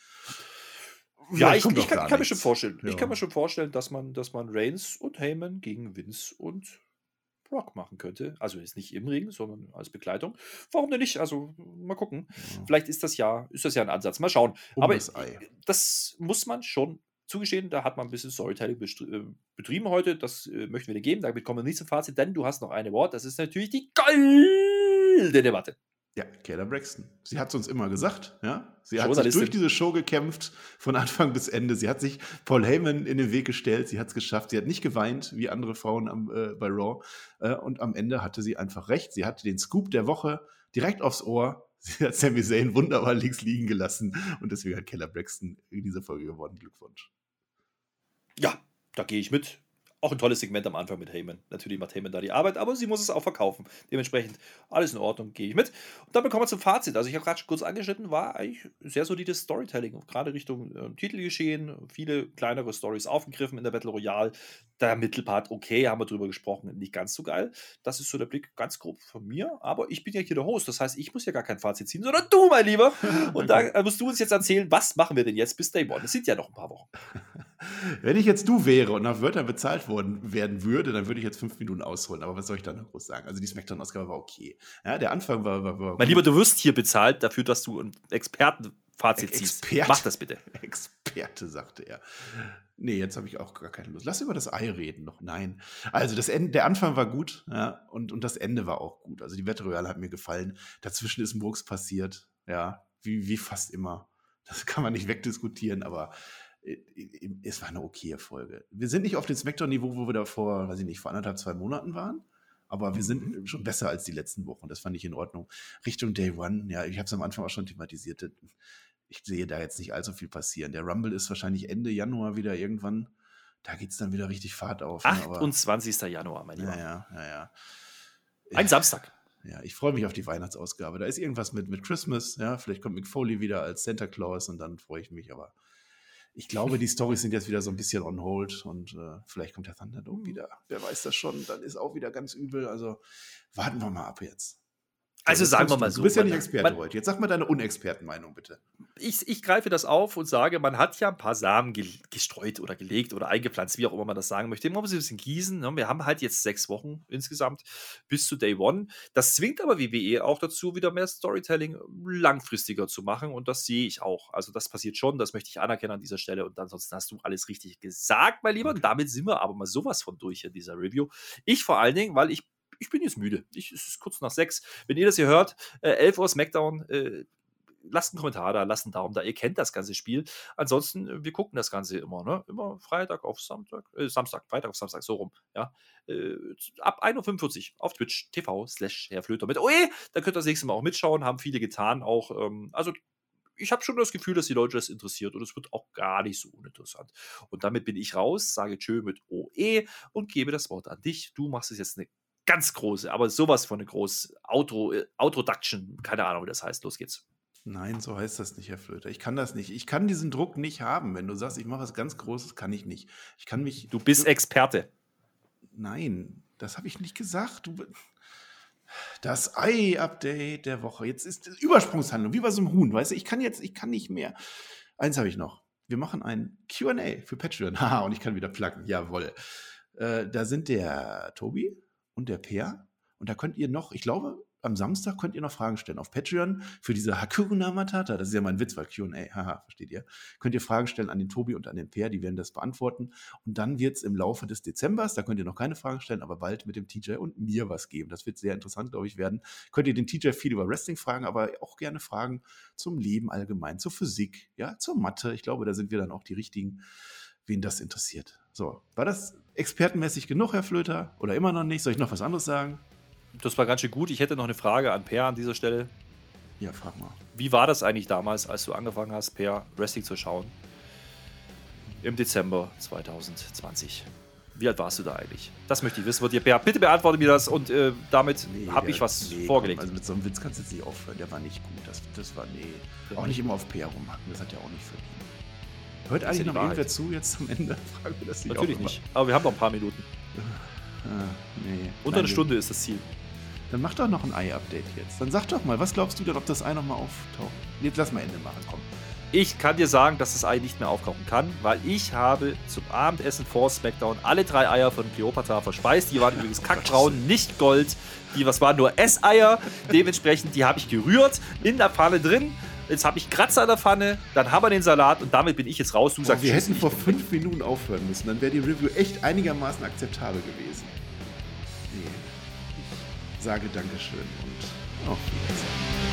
Ja, ich, ich kann, kann mir schon vorstellen. Ja. Ich kann mir schon vorstellen, dass man, dass man Reigns und Heyman gegen Vince und Brock machen könnte. Also jetzt nicht im Ring, sondern als Begleitung. Warum denn nicht? Also mal gucken. Ja. Vielleicht ist das ja, ist das ja ein Ansatz. Mal schauen. Um Aber das muss man schon zugestehen, da hat man ein bisschen Storytelling äh, betrieben heute. Das äh, möchten wir dir geben. Damit kommen wir nicht zum Fazit, denn du hast noch eine Wort. Das ist natürlich die goldene Debatte. Ja, Kayla Braxton. Sie hat es uns immer gesagt, ja. Sie hat sich durch diese Show gekämpft, von Anfang bis Ende. Sie hat sich Paul Heyman in den Weg gestellt, sie hat es geschafft. Sie hat nicht geweint, wie andere Frauen am, äh, bei Raw. Äh, und am Ende hatte sie einfach recht. Sie hatte den Scoop der Woche direkt aufs Ohr. Sie hat Sami Zayn wunderbar links liegen gelassen. Und deswegen hat Keller Braxton in dieser Folge gewonnen. Glückwunsch. Ja, da gehe ich mit. Auch ein tolles Segment am Anfang mit Heyman. Natürlich macht Heyman da die Arbeit, aber sie muss es auch verkaufen. Dementsprechend alles in Ordnung, gehe ich mit. Und dann kommen wir zum Fazit. Also ich habe gerade schon kurz angeschnitten, war eigentlich sehr solides Storytelling. Gerade Richtung äh, Titelgeschehen, viele kleinere Stories aufgegriffen in der Battle Royale. Der Mittelpart, okay, haben wir drüber gesprochen, nicht ganz so geil. Das ist so der Blick ganz grob von mir. Aber ich bin ja hier der Host, das heißt, ich muss ja gar kein Fazit ziehen, sondern du, mein Lieber. Und da äh, musst du uns jetzt erzählen, was machen wir denn jetzt bis Day One? Es sind ja noch ein paar Wochen. Wenn ich jetzt du wäre und nach Wörtern bezahlt worden werden würde, dann würde ich jetzt fünf Minuten ausholen. Aber was soll ich da noch groß sagen? Also die Smackdown-Ausgabe war okay. Ja, der Anfang war. war, war mein Lieber, du wirst hier bezahlt dafür, dass du ein Expertenfazit ziehst. Experte. Mach das bitte. Experte, sagte er. Nee, jetzt habe ich auch gar keine Lust. Lass über das Ei reden noch. Nein. Also das Ende, der Anfang war gut, ja, und, und das Ende war auch gut. Also die Wette Royale hat mir gefallen. Dazwischen ist ein Murks passiert, ja, wie, wie fast immer. Das kann man nicht wegdiskutieren, aber äh, es war eine okaye Folge. Wir sind nicht auf dem Smackdown-Niveau, wo wir da vor, weiß ich nicht, vor anderthalb, zwei Monaten waren. Aber wir sind mhm. schon besser als die letzten Wochen. Das fand ich in Ordnung. Richtung Day One, ja, ich habe es am Anfang auch schon thematisiert. Ich sehe da jetzt nicht allzu viel passieren. Der Rumble ist wahrscheinlich Ende Januar wieder irgendwann. Da geht es dann wieder richtig Fahrt auf. 28. Ne? Januar, mein Lieber. Ja, ja, ja. Ein Samstag. Ja, ich freue mich auf die Weihnachtsausgabe. Da ist irgendwas mit, mit Christmas. Ja, vielleicht kommt Mick Foley wieder als Santa Claus und dann freue ich mich. Aber ich glaube, die Storys sind jetzt wieder so ein bisschen on hold und äh, vielleicht kommt der Thunderdome wieder. Wer weiß das schon, dann ist auch wieder ganz übel. Also warten wir mal ab jetzt. Also sagen wir mal so. Du bist ja nicht Experte man, heute. Jetzt sag mal deine Unexpertenmeinung bitte. Ich, ich, greife das auf und sage, man hat ja ein paar Samen ge gestreut oder gelegt oder eingepflanzt, wie auch immer man das sagen möchte. Immer ein bisschen gießen. Ne? Wir haben halt jetzt sechs Wochen insgesamt bis zu Day One. Das zwingt aber WWE auch dazu, wieder mehr Storytelling langfristiger zu machen und das sehe ich auch. Also das passiert schon, das möchte ich anerkennen an dieser Stelle und ansonsten hast du alles richtig gesagt, mein Lieber. Und damit sind wir aber mal sowas von durch in dieser Review. Ich vor allen Dingen, weil ich ich bin jetzt müde. Ich, es ist kurz nach sechs. Wenn ihr das hier hört, äh, 11 Uhr Smackdown, äh, lasst einen Kommentar da, lasst einen Daumen da. Ihr kennt das ganze Spiel. Ansonsten, äh, wir gucken das Ganze immer, ne? Immer Freitag auf Samstag, äh, Samstag, Freitag auf Samstag, so rum, ja. Äh, ab 1.45 Uhr auf Twitch TV slash Herr Flöter mit OE. Da könnt ihr das nächste Mal auch mitschauen, haben viele getan auch. Ähm, also ich habe schon das Gefühl, dass die Leute das interessiert und es wird auch gar nicht so uninteressant. Und damit bin ich raus, sage Tschö mit OE und gebe das Wort an dich. Du machst es jetzt eine ganz große, aber sowas von eine große Auto, äh, Autoduction, keine Ahnung, wie das heißt. Los geht's. Nein, so heißt das nicht, Herr Flöter. Ich kann das nicht. Ich kann diesen Druck nicht haben. Wenn du sagst, ich mache was ganz Großes, kann ich nicht. Ich kann mich. Du bist Experte. Nein, das habe ich nicht gesagt. Du, das Ei-Update der Woche. Jetzt ist Übersprungshandlung, wie bei so einem Huhn, weißt du? Ich kann jetzt, ich kann nicht mehr. Eins habe ich noch. Wir machen ein QA für Patreon. Haha, und ich kann wieder pluggen. Jawoll. Äh, da sind der Tobi, und der Peer. Und da könnt ihr noch, ich glaube, am Samstag könnt ihr noch Fragen stellen. Auf Patreon für diese Hakuna Matata, das ist ja mein Witz, weil QA, haha, versteht ihr? Könnt ihr Fragen stellen an den Tobi und an den Peer, die werden das beantworten. Und dann wird es im Laufe des Dezembers, da könnt ihr noch keine Fragen stellen, aber bald mit dem TJ und mir was geben. Das wird sehr interessant, glaube ich, werden. Könnt ihr den TJ viel über Wrestling fragen, aber auch gerne Fragen zum Leben allgemein, zur Physik, ja, zur Mathe. Ich glaube, da sind wir dann auch die richtigen, wen das interessiert. So, war das expertenmäßig genug, Herr Flöter? Oder immer noch nicht? Soll ich noch was anderes sagen? Das war ganz schön gut. Ich hätte noch eine Frage an Per an dieser Stelle. Ja, frag mal. Wie war das eigentlich damals, als du angefangen hast, Per Wrestling zu schauen? Im Dezember 2020. Wie alt warst du da eigentlich? Das möchte ich wissen. Wird dir, Per, bitte beantworte mir das und äh, damit nee, habe ich was nee, vorgelegt. Komm, also mit so einem Witz kannst du jetzt nicht aufhören. Der war nicht gut. Das, das war, nee. Auch nicht immer auf Per rumhacken. Das hat ja auch nicht verdient. Hört eigentlich noch irgendwer zu jetzt am Ende? Fragen wir das nicht Natürlich nicht. Aber wir haben noch ein paar Minuten. Ah, nee. Unter eine Stunde ist das Ziel. Dann mach doch noch ein Ei-Update jetzt. Dann sag doch mal, was glaubst du denn, ob das Ei nochmal auftaucht? Jetzt lass mal Ende machen, komm. Ich kann dir sagen, dass das Ei nicht mehr auftauchen kann, weil ich habe zum Abendessen vor SmackDown alle drei Eier von Cleopatra verspeist. Die waren übrigens kackbraun, nicht Gold. Die was waren nur Esseier. Dementsprechend, die habe ich gerührt in der Pfanne drin Jetzt habe ich Kratzer an der Pfanne, dann haben wir den Salat und damit bin ich jetzt raus. Du sagst, wir hätten vor fünf Minuten aufhören müssen, dann wäre die Review echt einigermaßen akzeptabel gewesen. Nee. Ich sage Dankeschön und auf Wiedersehen.